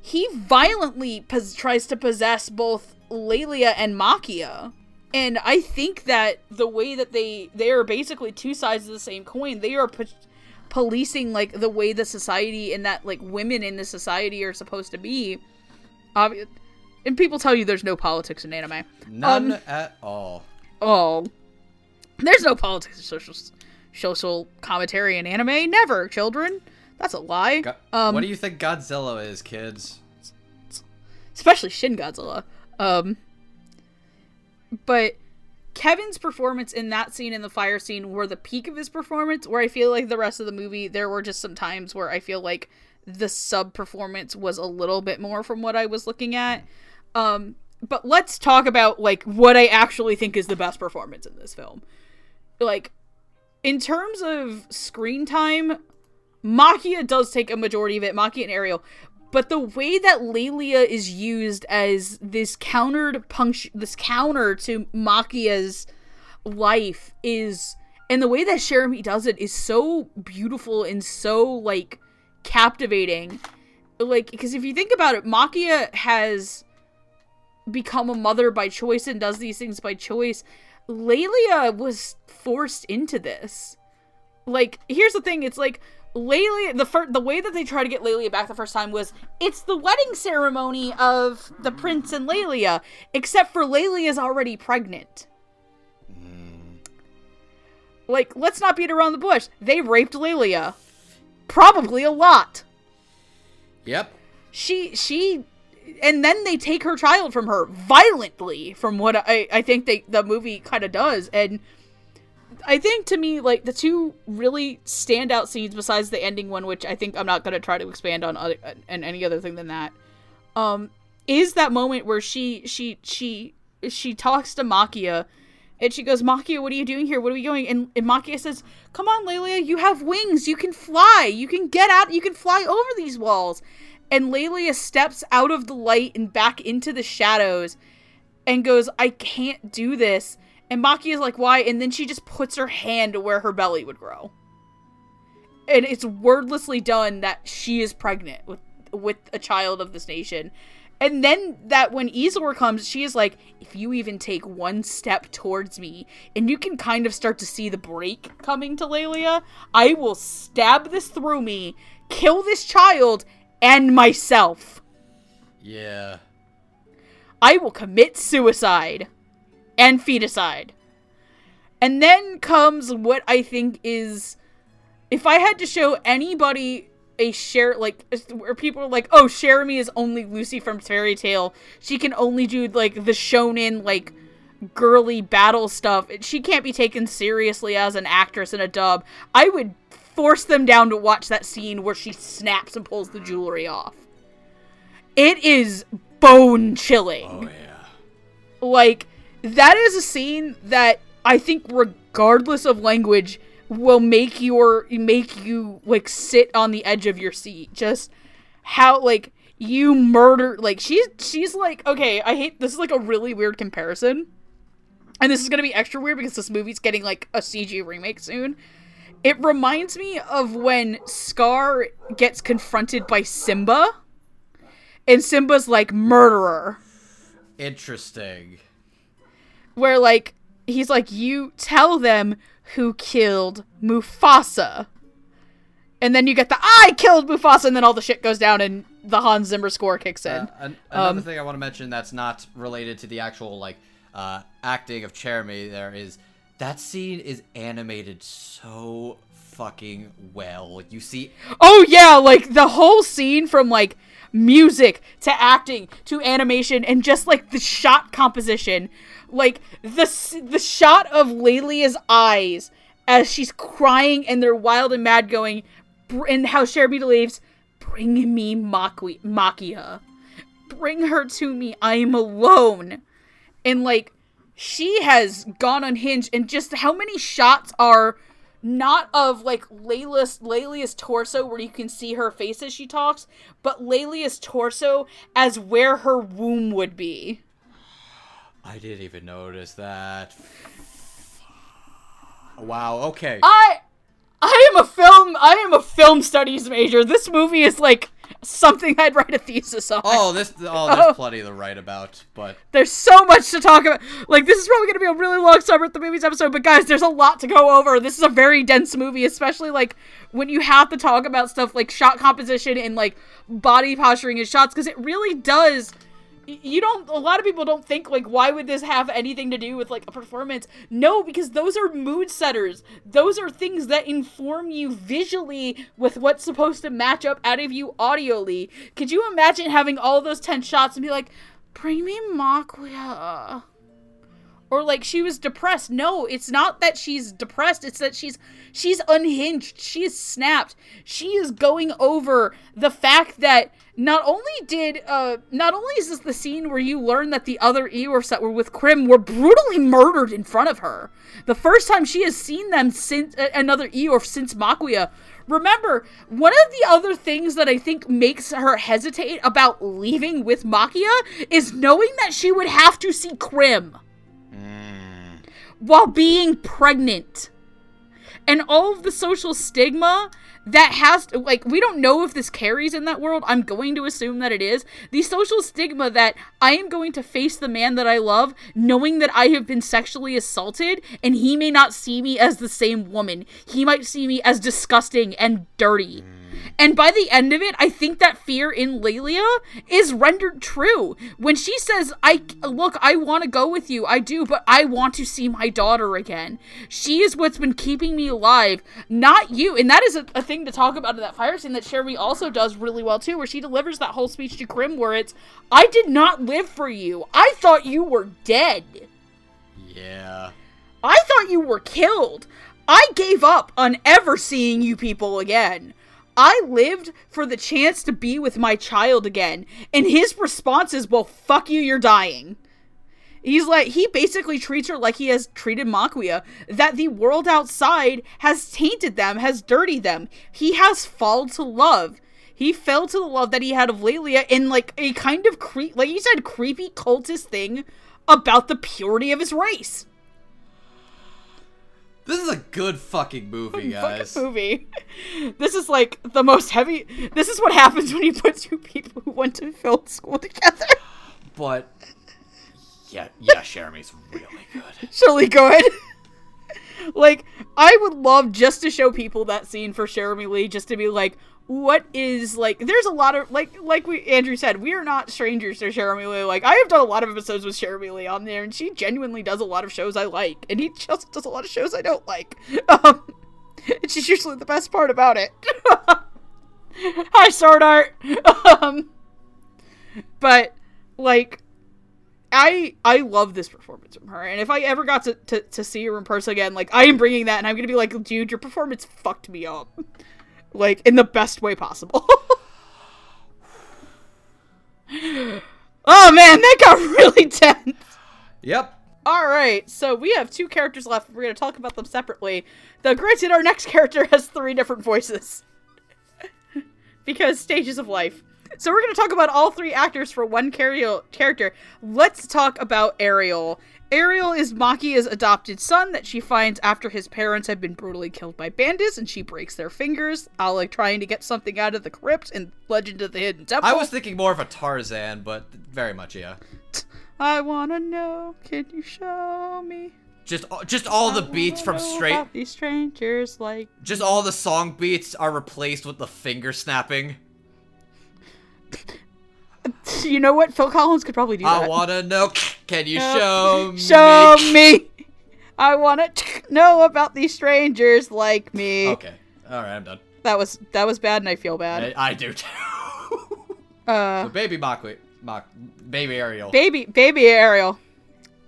He violently pos- tries to possess both Lelia and Makia. And I think that the way that they they are basically two sides of the same coin. They are policing like the way the society and that like women in the society are supposed to be. Obvi- and people tell you there's no politics in anime. None Um, at all. Oh, there's no politics or social social commentary in anime. Never, children. That's a lie. Go- um, what do you think Godzilla is, kids? especially Shin Godzilla. Um, but Kevin's performance in that scene in the fire scene were the peak of his performance. Where I feel like the rest of the movie, there were just some times where I feel like the sub performance was a little bit more from what I was looking at. Um, but let's talk about like what I actually think is the best performance in this film. Like in terms of screen time, Makia does take a majority of it, Makia and Ariel. But the way that Lelia is used as this countered punct- this counter to Makia's life is and the way that Cherami does it is so beautiful and so like captivating. Like because if you think about it, Makia has become a mother by choice and does these things by choice. Lelia was forced into this. Like, here's the thing: it's like Lelia. The fir- the way that they try to get Lelia back the first time was it's the wedding ceremony of the prince and Lelia, except for Lelia's already pregnant. Hmm. Like, let's not beat around the bush. They raped Lelia, probably a lot. Yep. She she and then they take her child from her violently from what I, I think they the movie kind of does and I think to me like the two really standout scenes besides the ending one which I think I'm not to try to expand on other, and any other thing than that um is that moment where she she she she talks to Makia and she goes, Makia, what are you doing here? What are we going? And, and Makia says, Come on, Lelia, you have wings. You can fly. You can get out. You can fly over these walls. And Lelia steps out of the light and back into the shadows and goes, I can't do this. And Maki is like, Why? And then she just puts her hand where her belly would grow. And it's wordlessly done that she is pregnant with with a child of this nation. And then that when Isildur comes, she is like, if you even take one step towards me, and you can kind of start to see the break coming to Lelia, I will stab this through me, kill this child, and myself. Yeah. I will commit suicide and feticide. And then comes what I think is if I had to show anybody a share like where people are like, "Oh, Cherami is only Lucy from Fairy Tail. She can only do like the shonen like girly battle stuff. She can't be taken seriously as an actress in a dub." I would force them down to watch that scene where she snaps and pulls the jewelry off. It is bone chilling Oh yeah. like that is a scene that I think regardless of language will make your make you like sit on the edge of your seat. Just how like you murder like she's she's like okay I hate this is like a really weird comparison. And this is going to be extra weird because this movie's getting like a CG remake soon. It reminds me of when Scar gets confronted by Simba and Simba's like murderer. Interesting. Where like he's like you tell them who killed Mufasa. And then you get the I killed Mufasa and then all the shit goes down and the Hans Zimmer score kicks in. Uh, an- another Um, thing I want to mention that's not related to the actual like uh, acting of Cherami there is that scene is animated so fucking well. You see oh yeah, like the whole scene from like music to acting to animation and just like the shot composition. Like the the shot of Lelia's eyes as she's crying and they're wild and mad going and how Sherby leaves bring me Maki- Makia. Bring her to me. I am alone. And like she has gone unhinged and just how many shots are not of like Layla's torso where you can see her face as she talks, but Lelia's torso as where her womb would be. I didn't even notice that. Wow, okay. I I am a film. I am a film studies major. This movie is like something I'd write a thesis on. Oh, this oh, there's Oh. plenty to write about, but There's so much to talk about. Like, this is probably going to be a really long summer at the movies episode, but guys, there's a lot to go over. This is a very dense movie, especially like when you have to talk about stuff like shot composition and like body posturing and shots, because it really does. You don't. A lot of people don't think like, why would this have anything to do with like a performance? No, because those are mood setters. Those are things that inform you visually with what's supposed to match up out of you audioly. Could you imagine having all those tense shots and be like, bring me Makia. Or like she was depressed. No, it's not that she's depressed. It's that she's she's unhinged. She is snapped. She is going over the fact that not only did uh not only is this the scene where you learn that the other Iorphs that were with Krim were brutally murdered in front of her. The first time she has seen them since uh, another Iorph since Makia. Remember, one of the other things that I think makes her hesitate about leaving with Makia is knowing that she would have to see Krim Mm. while being pregnant. And all of the social stigma that has to, like, we don't know if this carries in that world. I'm going to assume that it is. The social stigma that I am going to face the man that I love, knowing that I have been sexually assaulted, and he may not see me as the same woman. He might see me as disgusting and dirty. Mm. And by the end of it, I think that fear in Lelia is rendered true. When she says, I look, I want to go with you. I do, but I want to see my daughter again. She is what's been keeping me alive, not you. And that is a, a thing to talk about in that fire scene that Sherry also does really well too, where she delivers that whole speech to Krim where it's, I did not live for you. I thought you were dead. yeah. I thought you were killed. I gave up on ever seeing you people again. I lived for the chance to be with my child again. And his response is, well, fuck you, you're dying. He's like, he basically treats her like he has treated Makia, that the world outside has tainted them, has dirtied them. He has fallen to love. He fell to the love that he had of Lelia in like a kind of creep, like you said, creepy cultist thing about the purity of his race. This is a good fucking movie, guys. fucking movie. *laughs* This is like the most heavy. This is what happens when you put two people who went to film school together. But yeah, yeah, Cherami's really good. Surely good. *laughs* like, I would love just to show people that scene for Cherami Leigh, just to be like, what is like? There's a lot of like, like we Andrew said, we are not strangers to Cherami Leigh. Like, I have done a lot of episodes with Cherami Leigh on there, and she genuinely does a lot of shows I like, and he just does a lot of shows I don't like. *laughs* Um, and she's usually the best part about it. *laughs* Hi, Sword Art. *laughs* Um, but like I I love this performance from her, and if I ever got to, to, to see her in person again, like I am bringing that, and I'm gonna be like, dude, your performance fucked me up, like in the best way possible. *laughs* oh man, that got really tense. Yep. All right, so we have two characters left. We're gonna talk about them separately. Though, granted, our next *laughs* character has three different voices *laughs* because stages of life. So we're gonna talk about all three actors for one char- character. Let's talk about Ariel. Ariel is Makia's adopted son that she finds after his parents have been brutally killed by bandits, and she breaks their fingers, uh, like trying to get something out of the crypt in Legend of the Hidden Temple. I was thinking more of a Tarzan, but very much yeah. I wanna know, can you show me? Just just all the beats from straight These strangers like just all the song beats are replaced with the finger snapping. *laughs* you know what? Phil Collins could probably do that. I wanna know *laughs* can you Uh, show *laughs* me? Show me. I want to know about these strangers like me. Okay. Alright, I'm done. That was that was bad, and I feel bad. I, I do too. *laughs* Uh, so baby Mach Mach baby Ariel. baby, baby Ariel,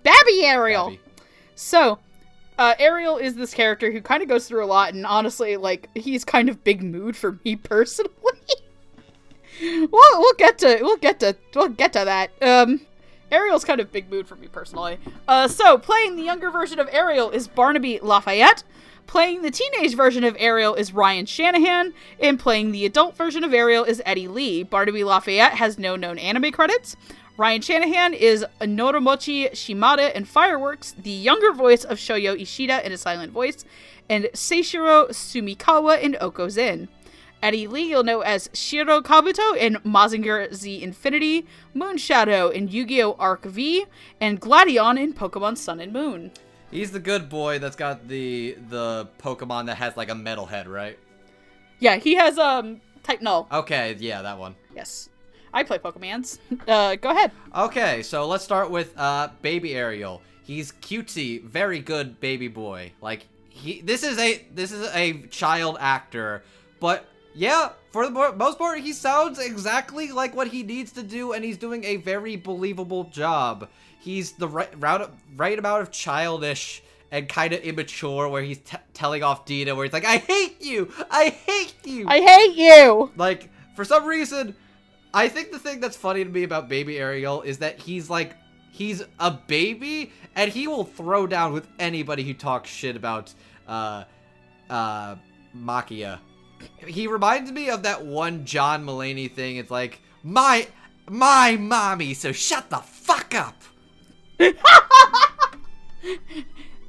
baby Ariel. Babby. So, uh, Ariel is this character who kind of goes through a lot, and honestly, like he's kind of big mood for me *laughs* personally. we'll we'll get to we'll get to we'll get to that. Um, Ariel's kind of big mood for me personally. Uh, so playing the younger version of Ariel is Barnaby Lafayette. Playing the teenage version of Ariel is Ryan Shanahan, and playing the adult version of Ariel is Eddie Lee. Barnaby Lafayette has no known anime credits. Ryan Shanahan is Norimichi Shimada in Fireworks, the younger voice of Shoya Ishida in a silent voice, and Seishiro Sumikawa in Okko's Inn. Eddie Lee you'll know as Shiro Kabuto in Mazinger Z Infinity, Moonshadow in Yu-Gi-Oh! Arc V, and Gladion in Pokemon Sun and Moon. He's the good boy that's got the the Pokemon that has like a metal head, right? Yeah, he has um type null. Okay, yeah, that one. Yes. I play Pokemons. Uh go ahead. Okay, so let's start with uh baby Ariel. He's cutesy, very good baby boy. Like he this is a this is a child actor, but yeah, for the most part he sounds exactly like what he needs to do and he's doing a very believable job. He's the right route right amount of childish and kind of immature where he's t- telling off Dita where he's like I hate you. I hate you. I hate you. Like, for some reason, I think the thing that's funny to me about Baby Ariel is that he's like, he's a baby, and he will throw down with anybody who talks shit about, uh, uh, Makia. He reminds me of that one John Mulaney thing. It's like, my, my mommy, so shut the fuck up. *laughs*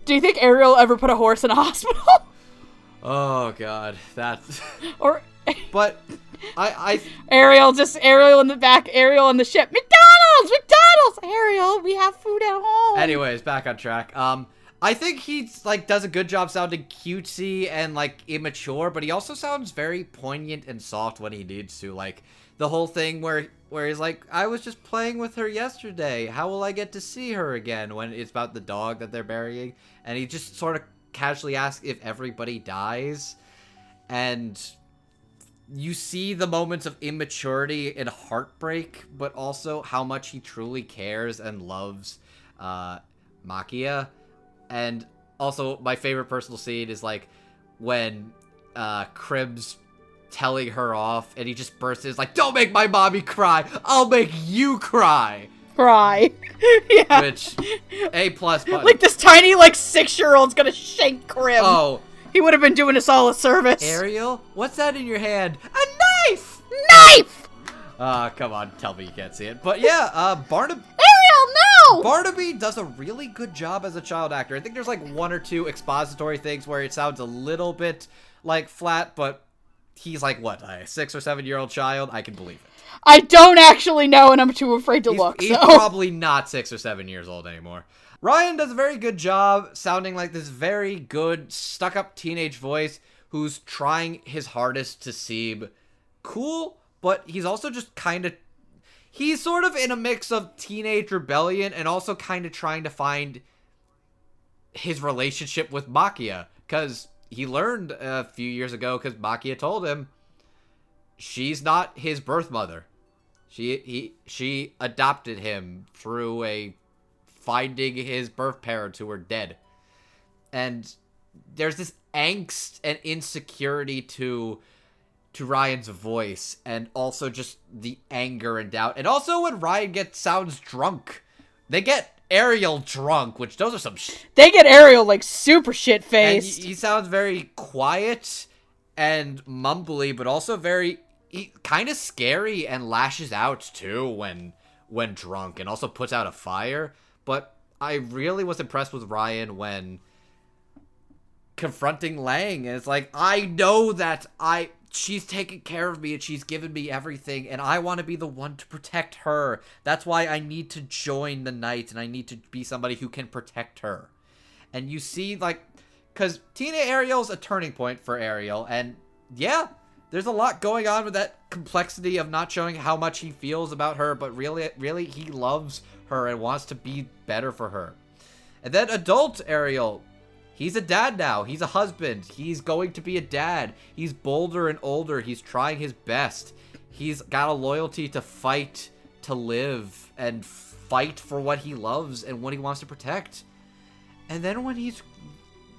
Do you think Ariel ever put a horse in a *laughs* hospital? Oh god, that's. *laughs* or but I, I Ariel just Ariel in the back, Ariel on the ship. McDonald's, McDonald's, Ariel, we have food at home. Anyways, back on track. Um, I think he like does a good job sounding cutesy and like immature, but he also sounds very poignant and soft when he needs to. Like the whole thing where where he's like, "I was just playing with her yesterday. How will I get to see her again?" When it's about the dog that they're burying, and he just sort of casually asks if everybody dies, and you see the moments of immaturity and heartbreak, but also how much he truly cares and loves uh, Makia. And also, my favorite personal scene is like when uh, Cribs telling her off, and he just bursts. Is like, "Don't make my mommy cry. I'll make you cry." Cry. *laughs* yeah. Which a plus. But like this tiny like six year old's gonna shank Crib. oh, He would have been doing us all a service. Ariel, what's that in your hand? A knife. Knife! Uh, come on, tell me you can't see it. But yeah, uh, Barnab- Ariel, no! Barnaby does a really good job as a child actor. I think there's like one or two expository things where it sounds a little bit like flat, but he's like what a six or seven year old child. I can believe it. I don't actually know, and I'm too afraid to He's, look. he's so. probably not six or seven years old anymore. Ryan does a very good job sounding like this very good, stuck up teenage voice who's trying his hardest to seem cool, but he's also just kind of. He's sort of in a mix of teenage rebellion and also kind of trying to find his relationship with Makia. Because he learned a few years ago, because Makia told him she's not his birth mother. She he she adopted him through a finding his birth parents who were dead. And there's this angst and insecurity to to Ryan's voice and also just the anger and doubt. And also when Ryan gets sounds drunk. They get Ariel drunk, which those are some sh- They get Ariel like super shit faced. he, he sounds very quiet and mumbly, but also very kind of scary and lashes out too when when drunk, and also puts out a fire. But I really was impressed with Ryan when confronting Lang, and it's like I know that I she's taken care of me and she's given me everything and I want to be the one to protect her. That's why I need to join the knights and I need to be somebody who can protect her. And you see like cuz Tina Ariel's a turning point for Ariel and yeah, there's a lot going on with that complexity of not showing how much he feels about her, but really really he loves her and wants to be better for her. And then adult Ariel, He's a dad now. He's a husband. He's going to be a dad. He's bolder and older. He's trying his best. He's got a loyalty to fight, to live, and fight for what he loves and what he wants to protect. And then when he's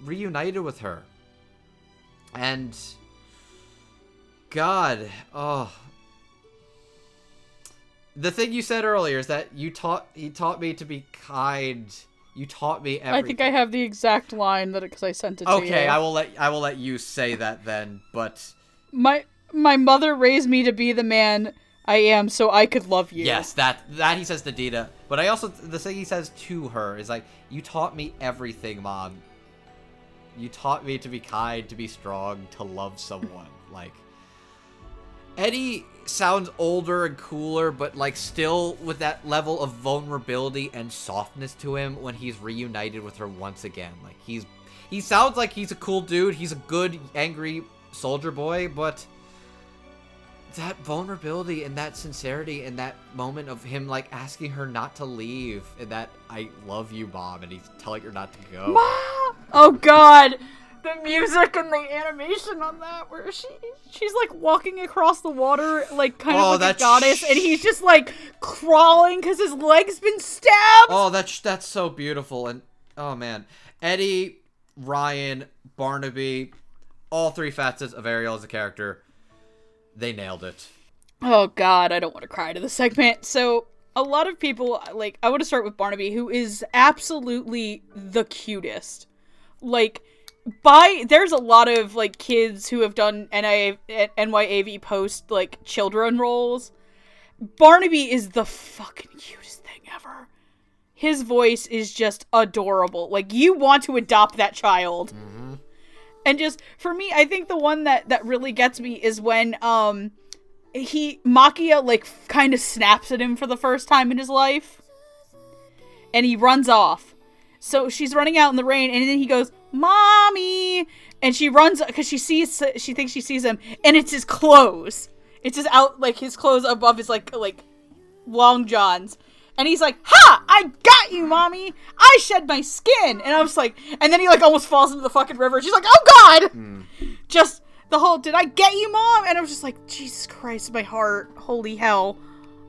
reunited with her, and God, oh. The thing you said earlier is that you taught he taught me to be kind. You taught me everything. I think I have the exact line that because I sent it to you. Okay, I will let I will let you say that then. But my my mother raised me to be the man I am, so I could love you. Yes, that that he says to Dita. But I also the thing he says to her is like, "You taught me everything, mom. You taught me to be kind, to be strong, to love someone." like Eddie sounds older and cooler, but like still with that level of vulnerability and softness to him when he's reunited with her once again. Like he's he sounds like he's a cool dude. He's a good angry soldier boy, but that vulnerability and that sincerity and that moment of him like asking her not to leave and that I love you, Bob, and he's telling her not to go. Mom! Oh god. The music and the animation on that where she she's like walking across the water like kind Oh, of like a goddess sh- and he's just like crawling cuz his leg's been stabbed. Oh, that's that's so beautiful and oh man, Eddie, Ryan, Barnaby, all three facets of Ariel as a character, they nailed it. Oh god, I don't want to cry to the segment. So a lot of people like I want to start with Barnaby, who is absolutely the cutest. Like by there's a lot of like kids who have done NIA, NYAV post like children roles. Barnaby is the fucking cutest thing ever. His voice is just adorable. Like you want to adopt that child. And just for me, I think the one that that really gets me is when um he Makia like kind of snaps at him for the first time in his life. And he runs off. So she's running out in the rain and then he goes, "Mommy!" And she runs cuz she sees she thinks she sees him and it's his clothes. It's his out like his clothes above his like like long johns. And he's like, "Ha! I got you, mommy. I shed my skin." And I'm just like, and then he like almost falls into the fucking river. She's like, "Oh god!" Hmm. Just the whole, "Did I get you, mom?" And I was just like, "Jesus Christ, my heart, holy hell."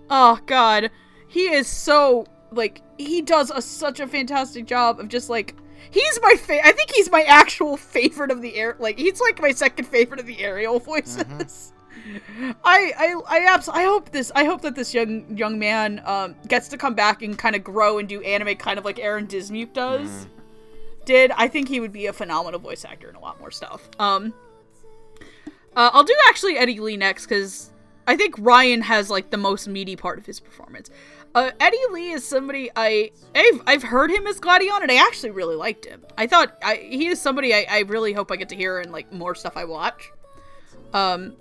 Oh god, he is so like he does a, such a fantastic job of just like he's my fa- I think he's my actual favorite of the air. Like he's like my second favorite of the Ariel voices. I I I abs- I hope this I hope that this young young man um gets to come back and kind of grow and do anime kind of like Aaron Dismuke does. Did I think he would be a phenomenal voice actor in a lot more stuff. Um uh, I'll do actually Eddie Lee next cuz I think Ryan has like the most meaty part of his performance. Uh, Eddie Lee is somebody I I've, I've heard him as Gladion and I actually really liked him. I thought I, he is somebody I, I really hope I get to hear in like more stuff I watch. Um,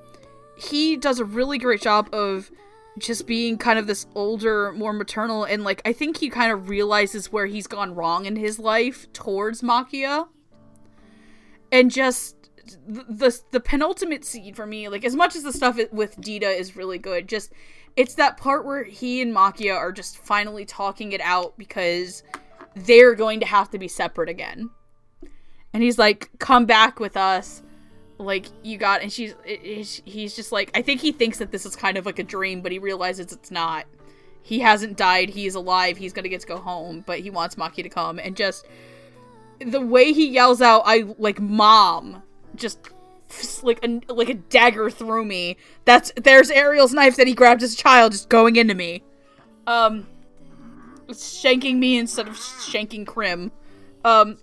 he does a really great job of just being kind of this older, more maternal, and like I think he kind of realizes where he's gone wrong in his life towards Makia, and just the the, the penultimate scene for me, like as much as the stuff with Dita is really good, just it's that part where he and Makia are just finally talking it out because they're going to have to be separate again, and he's like, "Come back with us." like you got and she's he's just like i think he thinks that this is kind of like a dream but he realizes it's not. He hasn't died. He's alive. He's gonna get to go home but he wants maki to come. And just the way he yells out i like mom just like a like a dagger through me that's there's ariel's knife that he grabbed as a child just going into me um shanking me instead of shanking Krim um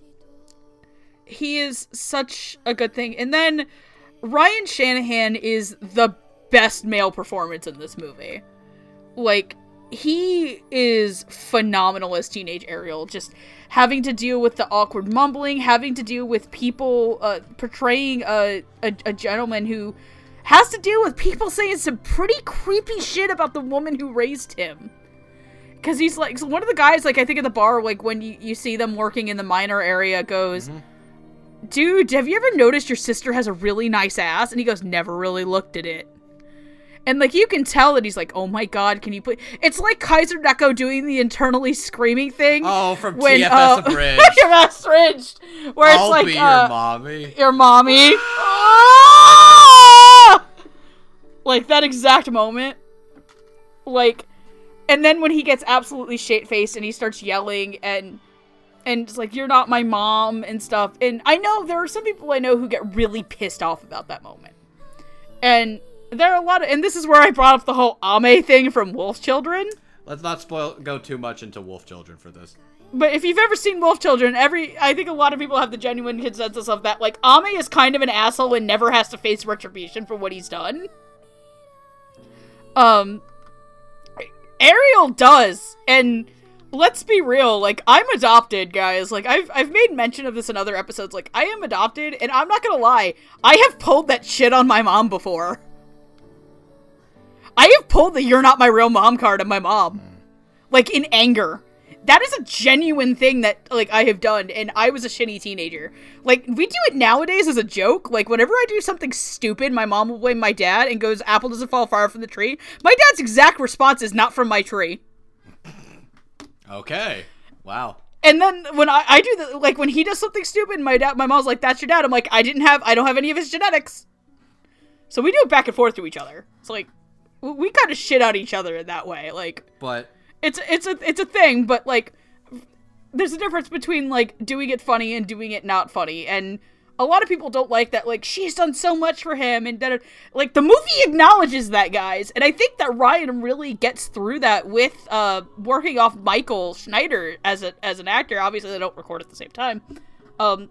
he is such a good thing. And then Ryan Shanahan is the best male performance in this movie. Like he is phenomenal as teenage Ariel, just having to deal with the awkward mumbling, having to deal with people uh, portraying a, a a gentleman who has to deal with people saying some pretty creepy shit about the woman who raised him. Cause he's like so one of the guys, like I think at the bar, like when you, you see them working in the minor area, goes, dude, have you ever noticed your sister has a really nice ass? And he goes, never really looked at it. And like you can tell that he's like, oh my god, can you put? It's like KaiserNeko doing the internally screaming thing. Oh, from when, TFS uh, Abridged. TFS *laughs* Abridged, where it's I'll like be uh, your mommy. your mommy. Ah! *gasps* like that exact moment. Like, and then when he gets absolutely shit faced and he starts yelling and and it's like you're not my mom and stuff. And I know there are some people I know who get really pissed off about that moment. And there are a lot of, and this is where I brought up the whole Ame thing from Wolf Children. Let's not spoil go too much into Wolf Children for this. But if you've ever seen Wolf Children, every I think a lot of people have the genuine consensus of that. Like Ame is kind of an asshole and never has to face retribution for what he's done. Um, Ariel does, and let's be real. Like I'm adopted, guys. Like I've I've made mention of this in other episodes. Like I am adopted, and I'm not gonna lie. I have pulled that shit on my mom before. *laughs* I have pulled the "you're not my real mom" card on my mom, like in anger. That is a genuine thing that like I have done, and I was a shitty teenager. Like we do it nowadays as a joke. Like whenever I do something stupid, my mom will blame my dad and goes, "Apple doesn't fall far from the tree." My dad's exact response is, "Not from my tree." Okay. Wow. And then when I, I do the like when he does something stupid, my dad, my mom's like, "That's your dad." I'm like, "I didn't have, I don't have any of his genetics." So we do it back and forth to each other. It's like we kind of shit out each other in that way. Like But it's it's a it's a thing, but like there's a difference between like doing it funny and doing it not funny, and a lot of people don't like that. Like she's done so much for him, and that like the movie acknowledges that, guys, and I think that Ryan really gets through that with uh working off Michael Schneider as a as an actor. Obviously, they don't record at the same time. Um,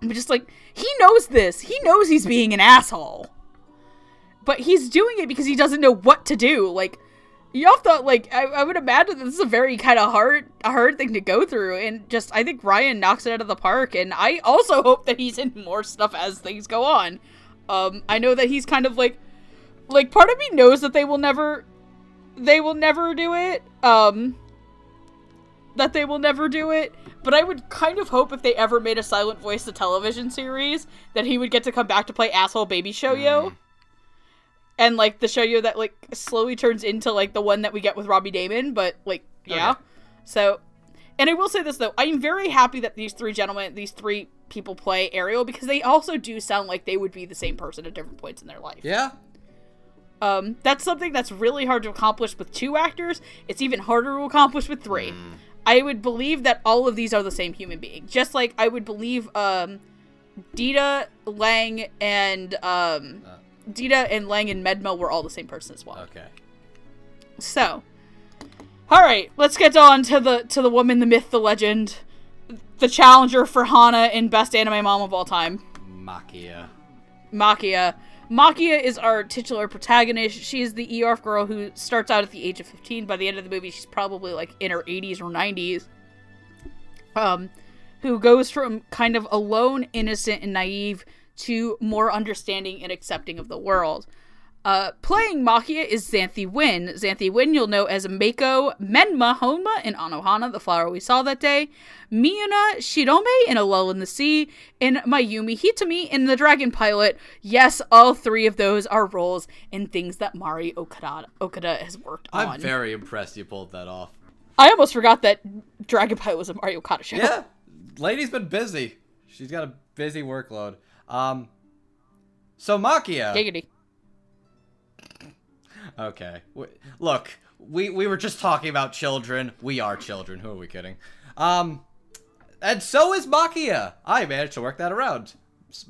but just like he knows this, he knows he's being an asshole, but he's doing it because he doesn't know what to do. Like y'all thought like I, I would imagine this is a very kind of hard hard thing to go through. And just i think ryan knocks it out of the park. And i also *laughs* hope that he's in more stuff as things go on. Um i know that he's kind of like like part of me knows that they will never they will never do it. Um that they will never do it. But i would kind of hope if they ever made a silent voice to television series that he would get to come back to play asshole baby Shoya and like the Shoya that like slowly turns into like the one that we get with Robbie Daymond, but like yeah. Okay. So, and I will say this though, I'm very happy that these three gentlemen, these three people play Ariel because they also do sound like they would be the same person at different points in their life. yeah. Um, that's something that's really hard to accomplish with two actors. It's even harder to accomplish with three. I would believe that all of these are the same human being, just like I would believe um, Dita, Lang, and um, Dita and Lang and Medmel were all the same person as well. Okay. So, all right, let's get on to the to the woman, the myth, the legend, the challenger for Hana in best anime mom of all time, Makia. Makia. Makia is our titular protagonist. She is the Iorph girl who starts out at the age of 15. By the end of the movie, she's probably like in her 80s or 90s. Um, who goes from kind of alone, innocent, and naive to more understanding and accepting of the world. Uh, playing Makia is Xanthe Huynh. Xanthe Huynh you'll know as Meiko Menma Honma in Anohana, the flower we saw that day, Miuna Shiodome in A Lull in the Sea, and Mayumi Hitami in The Dragon Pilot. Yes, all three of those are roles in things that Mari Okada, Okada has worked on. I'm very impressed you pulled that off. I almost forgot that Dragon Pilot was a Mari Okada show. Yeah. Lady's been busy. She's got a busy workload. Um so Makia. Giggity. Okay. W- Look, we we were just talking about children. We are children. Who are we kidding? Um, and so is Makia. I managed to work that around.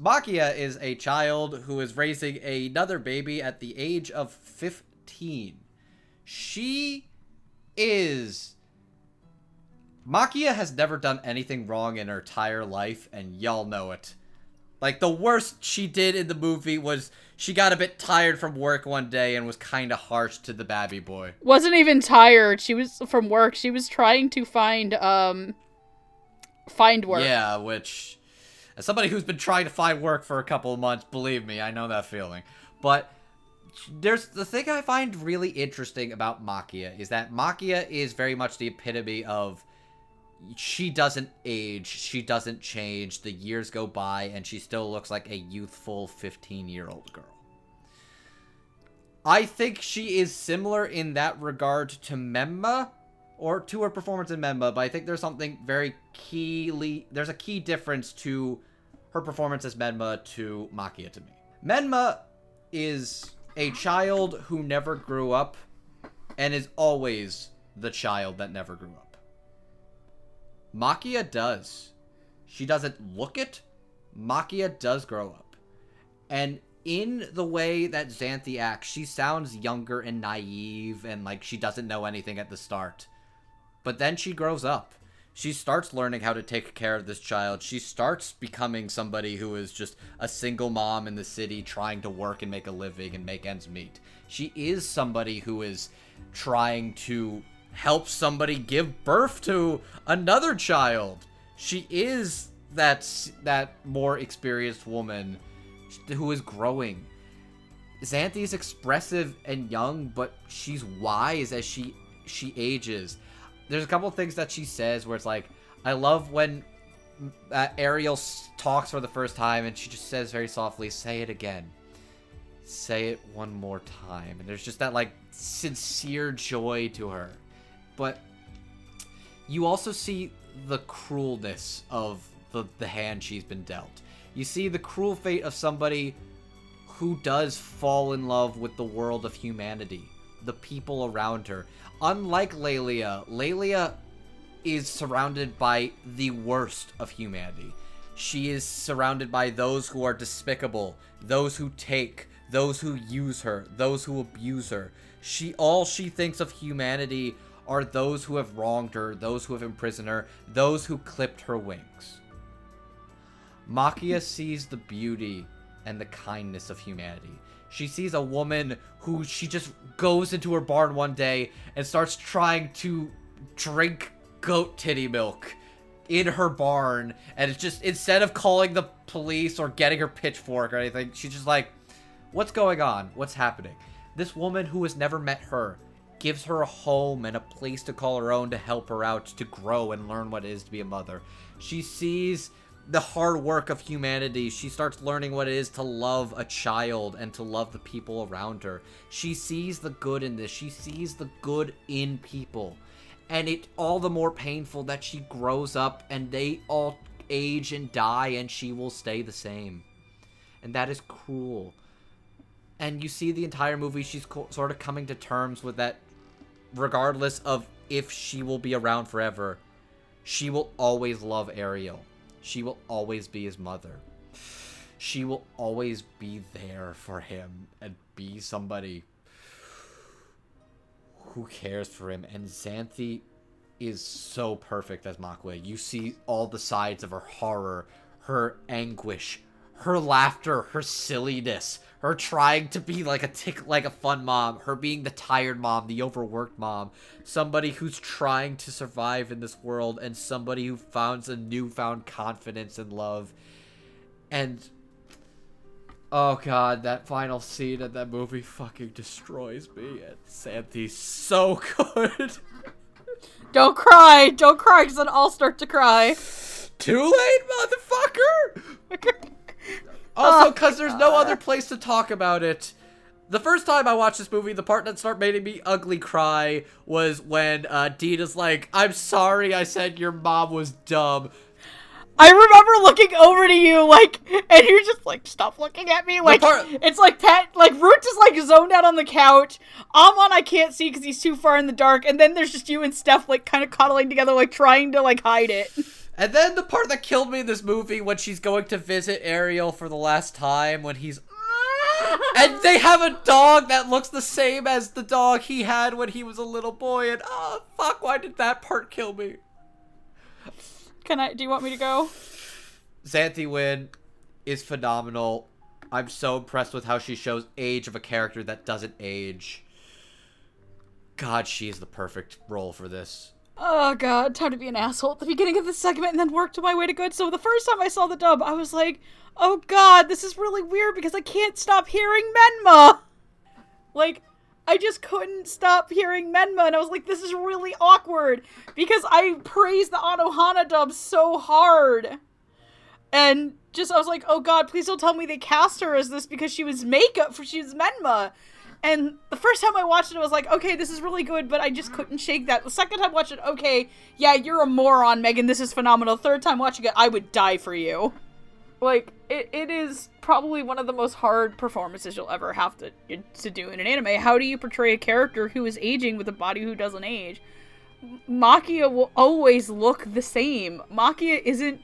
Makia is a child who is raising another baby at the age of 15. She is. Makia has never done anything wrong in her entire life, and y'all know it. Like, the worst she did in the movie was she got a bit tired from work one day and was kind of harsh to the babby boy. Wasn't even tired. She was from work. She was trying to find um find work. Yeah, which, as somebody who's been trying to find work for a couple of months, believe me, I know that feeling. But there's the thing I find really interesting about Makia is that Makia is very much the epitome of she doesn't age, she doesn't change, the years go by, and she still looks like a youthful 15 year old girl. I think she is similar in that regard to Menma, or to her performance in Menma, but I think there's something very keyly. There's a key difference to her performance as Menma to Makia to me. Menma is a child who never grew up and is always the child that never grew up. Makia does. She doesn't look it. Makia does grow up. And in the way that Xanthe acts, she sounds younger and naive and like she doesn't know anything at the start. But then she grows up. She starts learning how to take care of this child. She starts becoming somebody who is just a single mom in the city trying to work and make a living and make ends meet. She is somebody who is trying to help somebody give birth to another child. She is that that more experienced woman who is growing. Xanthe is expressive and young, but she's wise as she she ages. There's a couple things that she says where it's like, I love when uh, Ariel talks for the first time and she just says very softly, "Say it again." Say it one more time, and there's just that like sincere joy to her. But you also see the cruelness of the, the hand she's been dealt. You see the cruel fate of somebody who does fall in love with the world of humanity, the people around her. Unlike Lelia, Lelia is surrounded by the worst of humanity. She is surrounded by those who are despicable, those who take, those who use her, those who abuse her. She all she thinks of humanity are those who have wronged her, those who have imprisoned her, those who clipped her wings. Makia sees the beauty and the kindness of humanity. She sees a woman who she just goes into her barn one day and starts trying to drink goat titty milk in her barn and it's just instead of calling the police or getting her pitchfork or anything she's just like what's going on what's happening this woman who has never met her gives her a home and a place to call her own to help her out to grow and learn what it is to be a mother. She sees the hard work of humanity. She starts learning what it is to love a child and to love the people around her. She sees the good in this. She sees the good in people. And it all the more painful that she grows up and they all age and die and she will stay the same. And that is cruel. And you see the entire movie she's co- sort of coming to terms with that regardless of if she will be around forever she will always love ariel. She will always be his mother. She will always be there for him and be somebody who cares for him. And Xanthe is so perfect as Makia. You see all the sides of her horror, her anguish, her laughter, her silliness, her trying to be like a tick like a fun mom, her being the tired mom, the overworked mom, somebody who's trying to survive in this world and somebody who finds a newfound confidence and love. And Oh god, that final scene of that movie fucking destroys me. And Xanthe's so good. Don't cry. Don't cry, because then I'll start to cry. Too late, motherfucker! Also, because there's no other place to talk about it. The first time I watched this movie, the part that started making me ugly cry was when uh, Dita's like, I'm sorry I said your mom was dumb. I remember looking over to you, like, and you're just like, stop looking at me. Like, part- it's like Pat, like, Root is like zoned out on the couch. Amon, I can't see because he's too far in the dark. And then there's just you and Steph, like, kind of cuddling together, like, trying to, like, hide it. *laughs* And then the part that killed me in this movie when she's going to visit Ariel for the last time when he's ah! and they have a dog that looks the same as the dog he had when he was a little boy and oh fuck why did that part kill me? Can I, do you want me to go? Xanthe Huynh is phenomenal. I'm so impressed with how she shows age of a character that doesn't age. God, she is the perfect role for this. Oh god, time to be an asshole at the beginning of the segment and then work my way to good. So the first time I saw the dub, I was like, oh god, this is really weird because I can't stop hearing Menma. *laughs* Like, I just couldn't stop hearing Menma, and I was like, this is really awkward because I praised the Anohana dub so hard. And just, I was like, oh god, please don't tell me they cast her as this because she was makeup for she was Menma. And the first time I watched it, I was like, okay, this is really good, but I just couldn't shake that. The second time I watched it, okay, yeah, you're a moron, Megan. This is phenomenal. Third time watching it, I would die for you. Like, it, it is probably one of the most hard performances you'll ever have to, to do in an anime. How do you portray a character who is aging with a body who doesn't age? Makia will always look the same. Makia isn't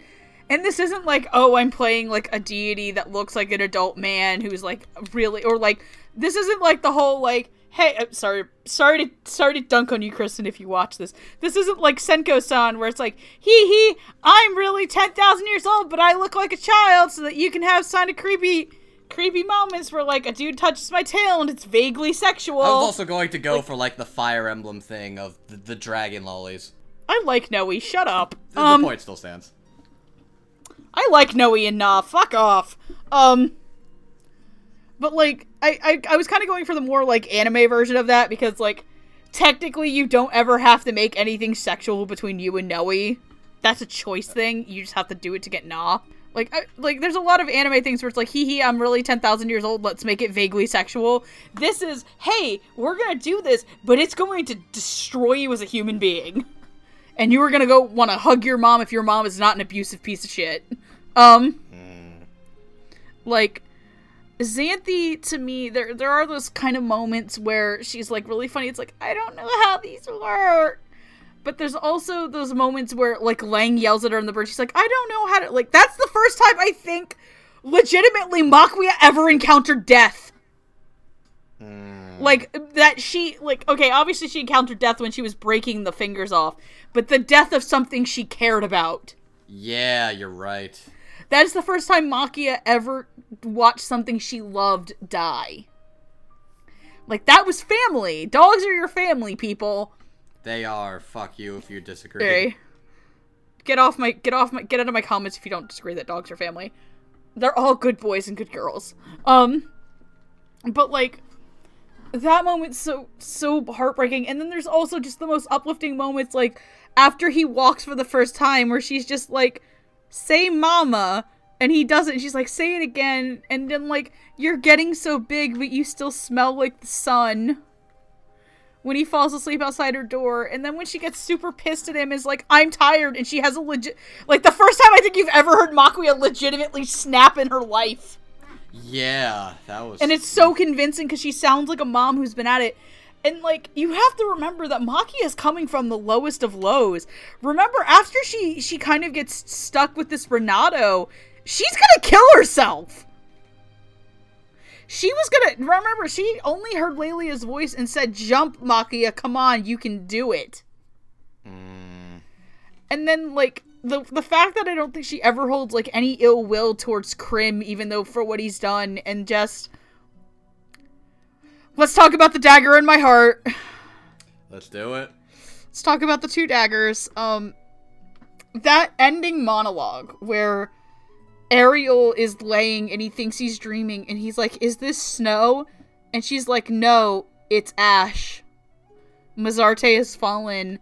and this isn't like, oh, I'm playing like a deity that looks like an adult man who's like really or like this isn't like the whole like hey, I'm sorry, sorry to sorry to dunk on you, Kristen, if you watch this. This isn't like Senko-san, where it's like, hee hee, I'm really ten thousand years old, but I look like a child, so that you can have kind of creepy, creepy moments where like a dude touches my tail and it's vaguely sexual. I was also going to go for like the Fire Emblem thing of the, the dragon lollies. I like Nowi. Shut up. The Um, point still stands. I like Nowi enough. Fuck off. Um, but like, I I, I was kind of going for the more like anime version of that because like, technically, you don't ever have to make anything sexual between you and Nowi. That's a choice thing. You just have to do it to get nah. Like, I, like, there's a lot of anime things where it's like, hee hee, I'm really 10,000 years old, let's make it vaguely sexual. This is, hey, we're gonna do this, but it's going to destroy you as a human being. And you are gonna go want to hug your mom if your mom is not an abusive piece of shit. Um, like, Xanthe to me, there there are those kind of moments where she's like really funny. It's like I don't know how these work, but there's also those moments where like Lang yells at her in the bird. She's like, I don't know how to like. That's the first time I think legitimately Makia ever encountered death. Hmm. Like that she like okay, obviously she encountered death when she was breaking the fingers off, but the death of something she cared about. Yeah, you're right. That is the first time Makia ever watched something she loved die. Like that was family. Dogs are your family, people. They are. Fuck you if you disagree. Okay. Get off my get off my get out of my comments if you don't disagree that dogs are family. They're all good boys and good girls. Um but like that moment's so so heartbreaking and then there's also just the most uplifting moments like after he walks for the first time where she's just like say mama and he doesn't she's like say it again and then like you're getting so big but you still smell like the sun when he falls asleep outside her door and then when she gets super pissed at him is like i'm tired and she has a legit like the first time i think you've ever heard Makia legitimately snap in her life Yeah, that was. and it's so convincing because she sounds like a mom who's been at it and like you have to remember that Maki is coming from the lowest of lows. Remember after she she kind of gets stuck with this Renato, she's gonna kill herself. She was gonna remember she only heard Lelia's voice and said, "Jump, Makia, come on, you can do it." And then like the the fact that I don't think she ever holds like any ill will towards Krim, even though for what he's done, and just let's talk about the dagger in my heart. Let's do it. Let's talk about the two daggers. Um, that ending monologue where Ariel is laying and he thinks he's dreaming, and he's like, "Is this snow?" And she's like, "No, it's ash." Mezarte has fallen.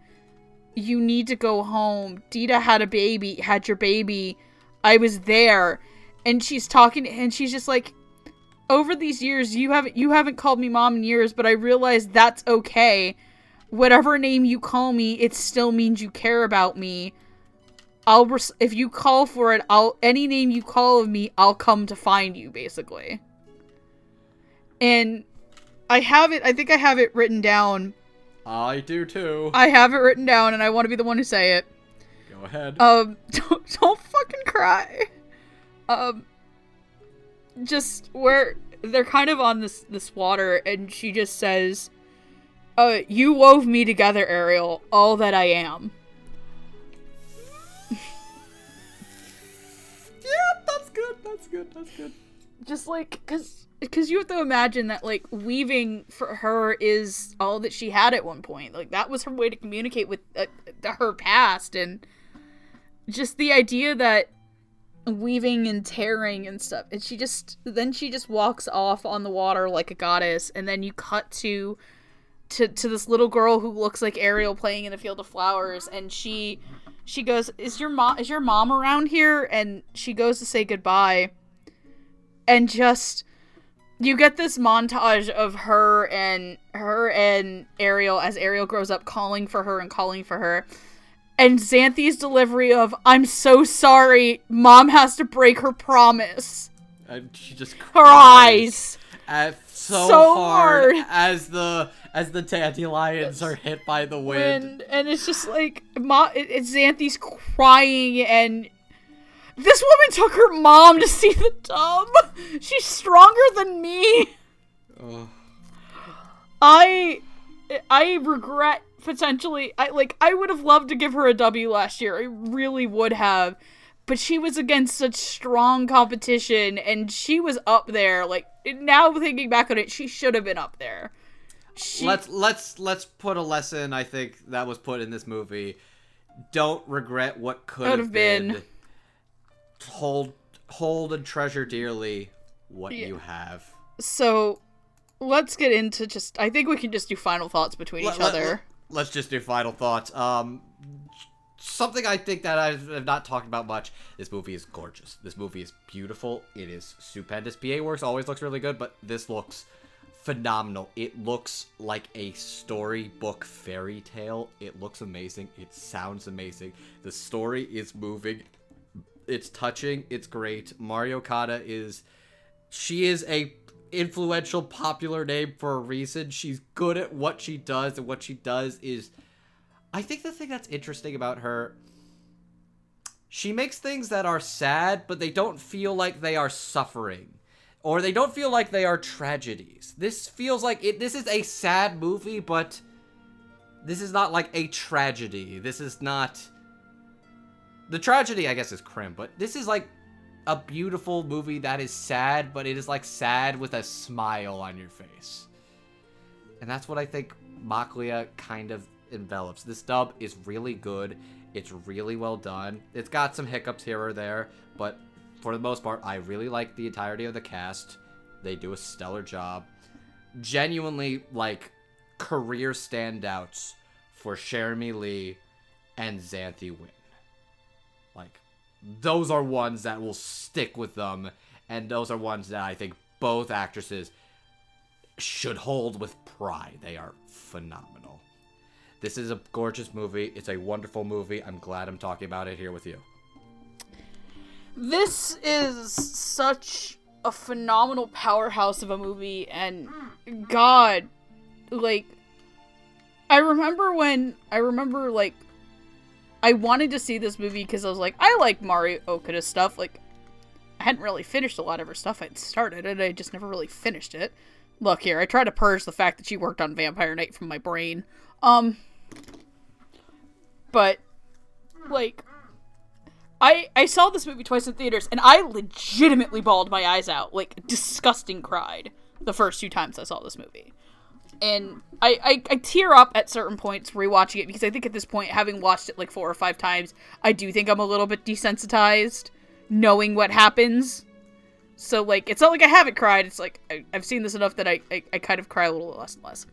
You need to go home. Dita had a baby, had your baby. I was there. And she's talking and she's just like over these years you haven't you haven't called me mom in years, but I realize that's okay. Whatever name you call me, it still means you care about me. I'll res- if you call for it, I'll any name you call of me, I'll come to find you basically. And I have it I think I have it written down. I do too. I have it written down and I want to be the one to say it. Go ahead. Um, *laughs* don't, don't fucking cry. Um, just where they're kind of on this this water, and she just says, "Uh, you wove me together, Ariel, all that I am." That's good. That's good. That's good. Just like, cause, cause you have to imagine that like weaving for her is all that she had at one point. Like that was her way to communicate with uh, her past, and just the idea that weaving and tearing and stuff. And she just then she just walks off on the water like a goddess, and then you cut to to to this little girl who looks like Ariel playing in a field of flowers, and she she goes, "Is your mom is your mom around here?" And she goes to say goodbye, and just you get this montage of her and her and Ariel as Ariel grows up calling for her and calling for her. And Xanthe's delivery of "I'm so sorry, mom has to break her promise." And she just Her cries eyes. at so, So hard, hard. as the as the dandelions are hit by the wind. And and it's just like Ma- it's Xanthe's crying and this woman took her mom to see the tub. She's stronger than me. I I regret potentially I like I would have loved to give her a W last year. I really would have. But she was against such strong competition and she was up there. Like now thinking back on it, she should have been up there. She, let's let's let's put a lesson I think that was put in this movie. Don't regret what could have have been. been. Hold hold and treasure dearly what Yeah. you have. so let's get into just I think we can just do final thoughts between each Let- let- other. let's just do final thoughts. Um, something I think that I've I've not talked about much. This movie is gorgeous. This movie is beautiful. It is stupendous. PA Works always looks really good, but this looks phenomenal. It looks like a storybook fairy tale. It looks amazing. It sounds amazing. The story is moving. It's touching. It's great. Mari Okada is she is a influential popular name for a reason she's good at what she does and what she does is i think the thing that's interesting about her she makes things that are sad but they don't feel like they are suffering or they don't feel like they are tragedies this feels like it this is a sad movie but this is not like a tragedy this is not the tragedy i guess is Krim but this is like a beautiful movie that is sad, but it is like sad with a smile on your face. And that's what I think Makia kind of envelops. This dub is really good. It's really well done. It's got some hiccups here or there, but for the most part, I really like the entirety of the cast. They do a stellar job. Genuinely, like, career standouts for Cherami Leigh and Xanthe Huynh. Like, those are ones that will stick with them, and those are ones that I think both actresses should hold with pride. They are phenomenal. This is a gorgeous movie. It's a wonderful movie. I'm glad I'm talking about it here with you. This is such a phenomenal powerhouse of a movie, and God, like, I remember when I remember like I wanted to see this movie because I was like, I like Mari Okada stuff. Like, I hadn't really finished a lot of her stuff. I'd started it, I just never really finished it. Look here, I tried to purge the fact that she worked on Vampire Knight from my brain. Um, but like I I saw this movie twice in theaters and I legitimately bawled my eyes out, like disgusting cried the first two times I saw this movie. And I, I, I tear up at certain points rewatching it because I think at this point, having watched it like four or five times, I do think I'm a little bit desensitized knowing what happens. So like it's not like I haven't cried, it's like I, I've seen this enough that I, I, I kind of cry a little less and less.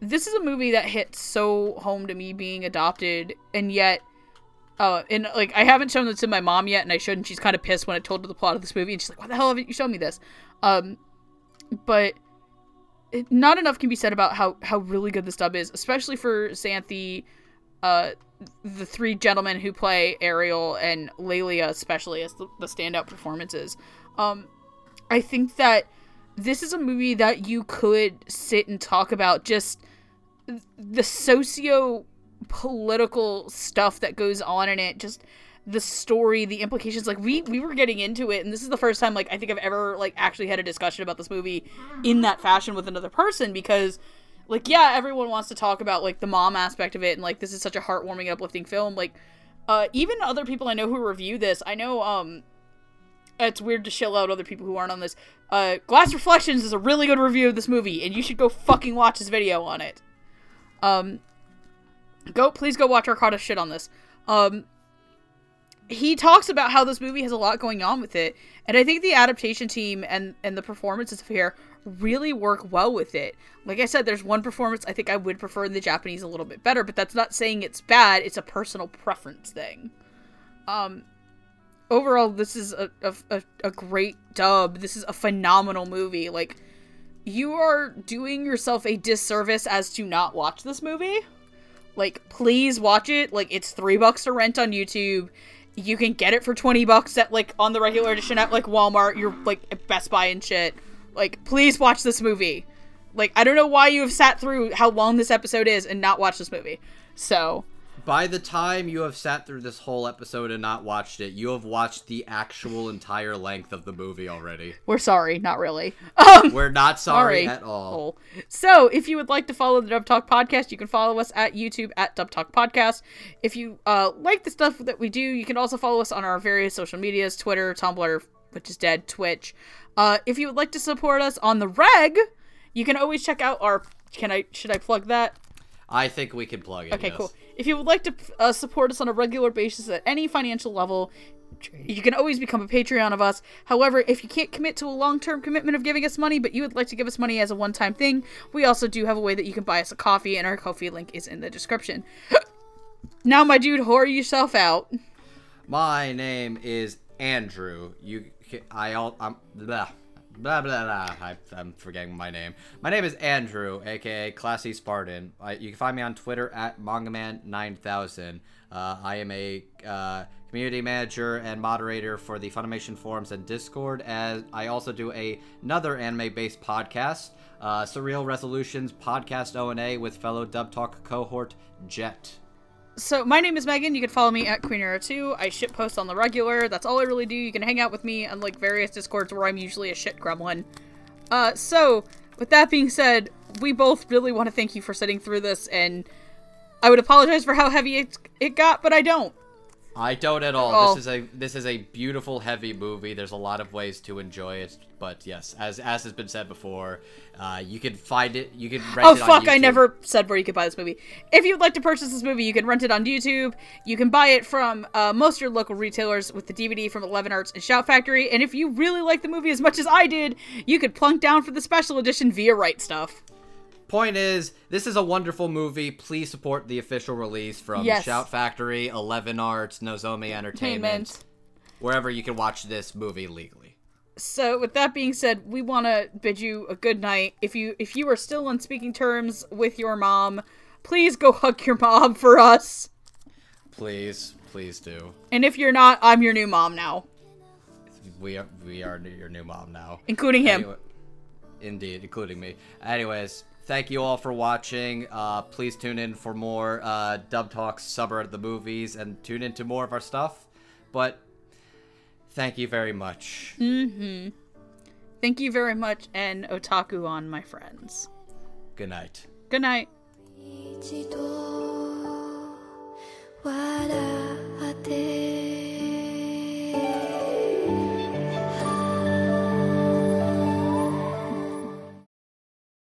This is a movie that hits so home to me being adopted and yet uh, and like I haven't shown this to my mom yet, and I shouldn't. She's kind of pissed when I told her the plot of this movie, and she's like, "Why the hell haven't you shown me this?" Um, but it, not enough can be said about how how really good this dub is, especially for Xanthe, uh, the three gentlemen who play Ariel and Lelia, especially as the, the standout performances. Um, I think that this is a movie that you could sit and talk about just the socio political stuff that goes on in it just the story the implications like we we were getting into it and this is the first time like i think i've ever like actually had a discussion about this movie in that fashion with another person because like yeah everyone wants to talk about like the mom aspect of it and like this is such a heartwarming uplifting film like uh even other people i know who review this i know um it's weird to shill out other people who aren't on this uh glass reflections is a really good review of this movie and you should go fucking watch his video on it. Um go please go watch Arkada shit on this. Um he talks about how this movie has a lot going on with it, and I think the adaptation team and and the performances here really work well with it. Like I said, there's one performance I think I would prefer in the Japanese a little bit better, but that's not saying it's bad. It's a personal preference thing. Um, overall, this is a, a, a great dub. This is a phenomenal movie. Like you are doing yourself a disservice as to not watch this movie like please watch it. Like it's three bucks to rent on youtube. You can get it for 20 bucks at like on the regular edition at like walmart. You're like best buy and shit. Like please watch this movie. Like i don't know why you have sat through how long this episode is and not watched this movie. So by the time you have sat through this whole episode and not watched it, you have watched the actual entire length of the movie already. We're sorry, not really. *laughs* Um, We're not sorry, Sorry. at all. So, if you would like to follow the Dub Talk podcast, you can follow us at YouTube at Dub Talk Podcast. If you uh, like the stuff that we do, you can also follow us on our various social medias Twitter, Tumblr, which is dead, Twitch. Uh, if you would like to support us on the reg, you can always check out our. Can I? Should I plug that? I think we can plug it. Okay, yes. cool. If you would like to uh, support us on a regular basis at any financial level, you can always become a Patreon of us. However, if you can't commit to a long term commitment of giving us money, but you would like to give us money as a one time thing, we also do have a way that you can buy us a coffee, and our coffee link is in the description. *gasps* now, my dude, whore yourself out. My name is Andrew. You, I all, I'm blah blah blah blah. I, I'm forgetting my name. My name is Andrew, aka Classy Spartan. I, you can find me on Twitter at MangaMan9000. Uh, I am a uh, community manager and moderator for the Funimation forums and Discord. As I also do a, another anime-based podcast, uh, Surreal Resolutions Podcast O and A with fellow Dub Talk cohort Jet. So my name is Megan. You can follow me at Queen Era 2. I shit post on the regular. That's all I really do. You can hang out with me on like various discords where I'm usually a shit gremlin. Uh, so with that being said, we both really want to thank you for sitting through this, and I would apologize for how heavy it, it got, but I don't. I don't at all. Oh. This is a this is a beautiful, heavy movie. There's a lot of ways to enjoy it, but yes, as as has been said before, uh, you can find it. You can rent Oh it on fuck! I never said where you could buy this movie. If you'd like to purchase this movie, you can rent it on YouTube. You can buy it from uh, most of your local retailers with the DVD from Eleven Arts and Shout Factory. And if you really like the movie as much as I did, you could plunk down for the special edition via Right Stuff. Point is, this is a wonderful movie. Please support the official release from Yes. Shout Factory, Eleven Arts, Nozomi Entertainment, wherever you can watch this movie legally. So, with that being said, we want to bid you a good night. If you if you are still on speaking terms with your mom, please go *laughs* hug your mom for us. Please, please do. And if you're not, I'm your new mom now, We are we are your new mom now. including him. Anyway- indeed, including me. Anyways, thank you all for watching. Uh, please tune in for more uh, Dub Talks Summer of the Movies and tune into more of our stuff. But thank you very much. Mm-hmm. Thank you very much, and otaku on, my friends. Good night. Good night.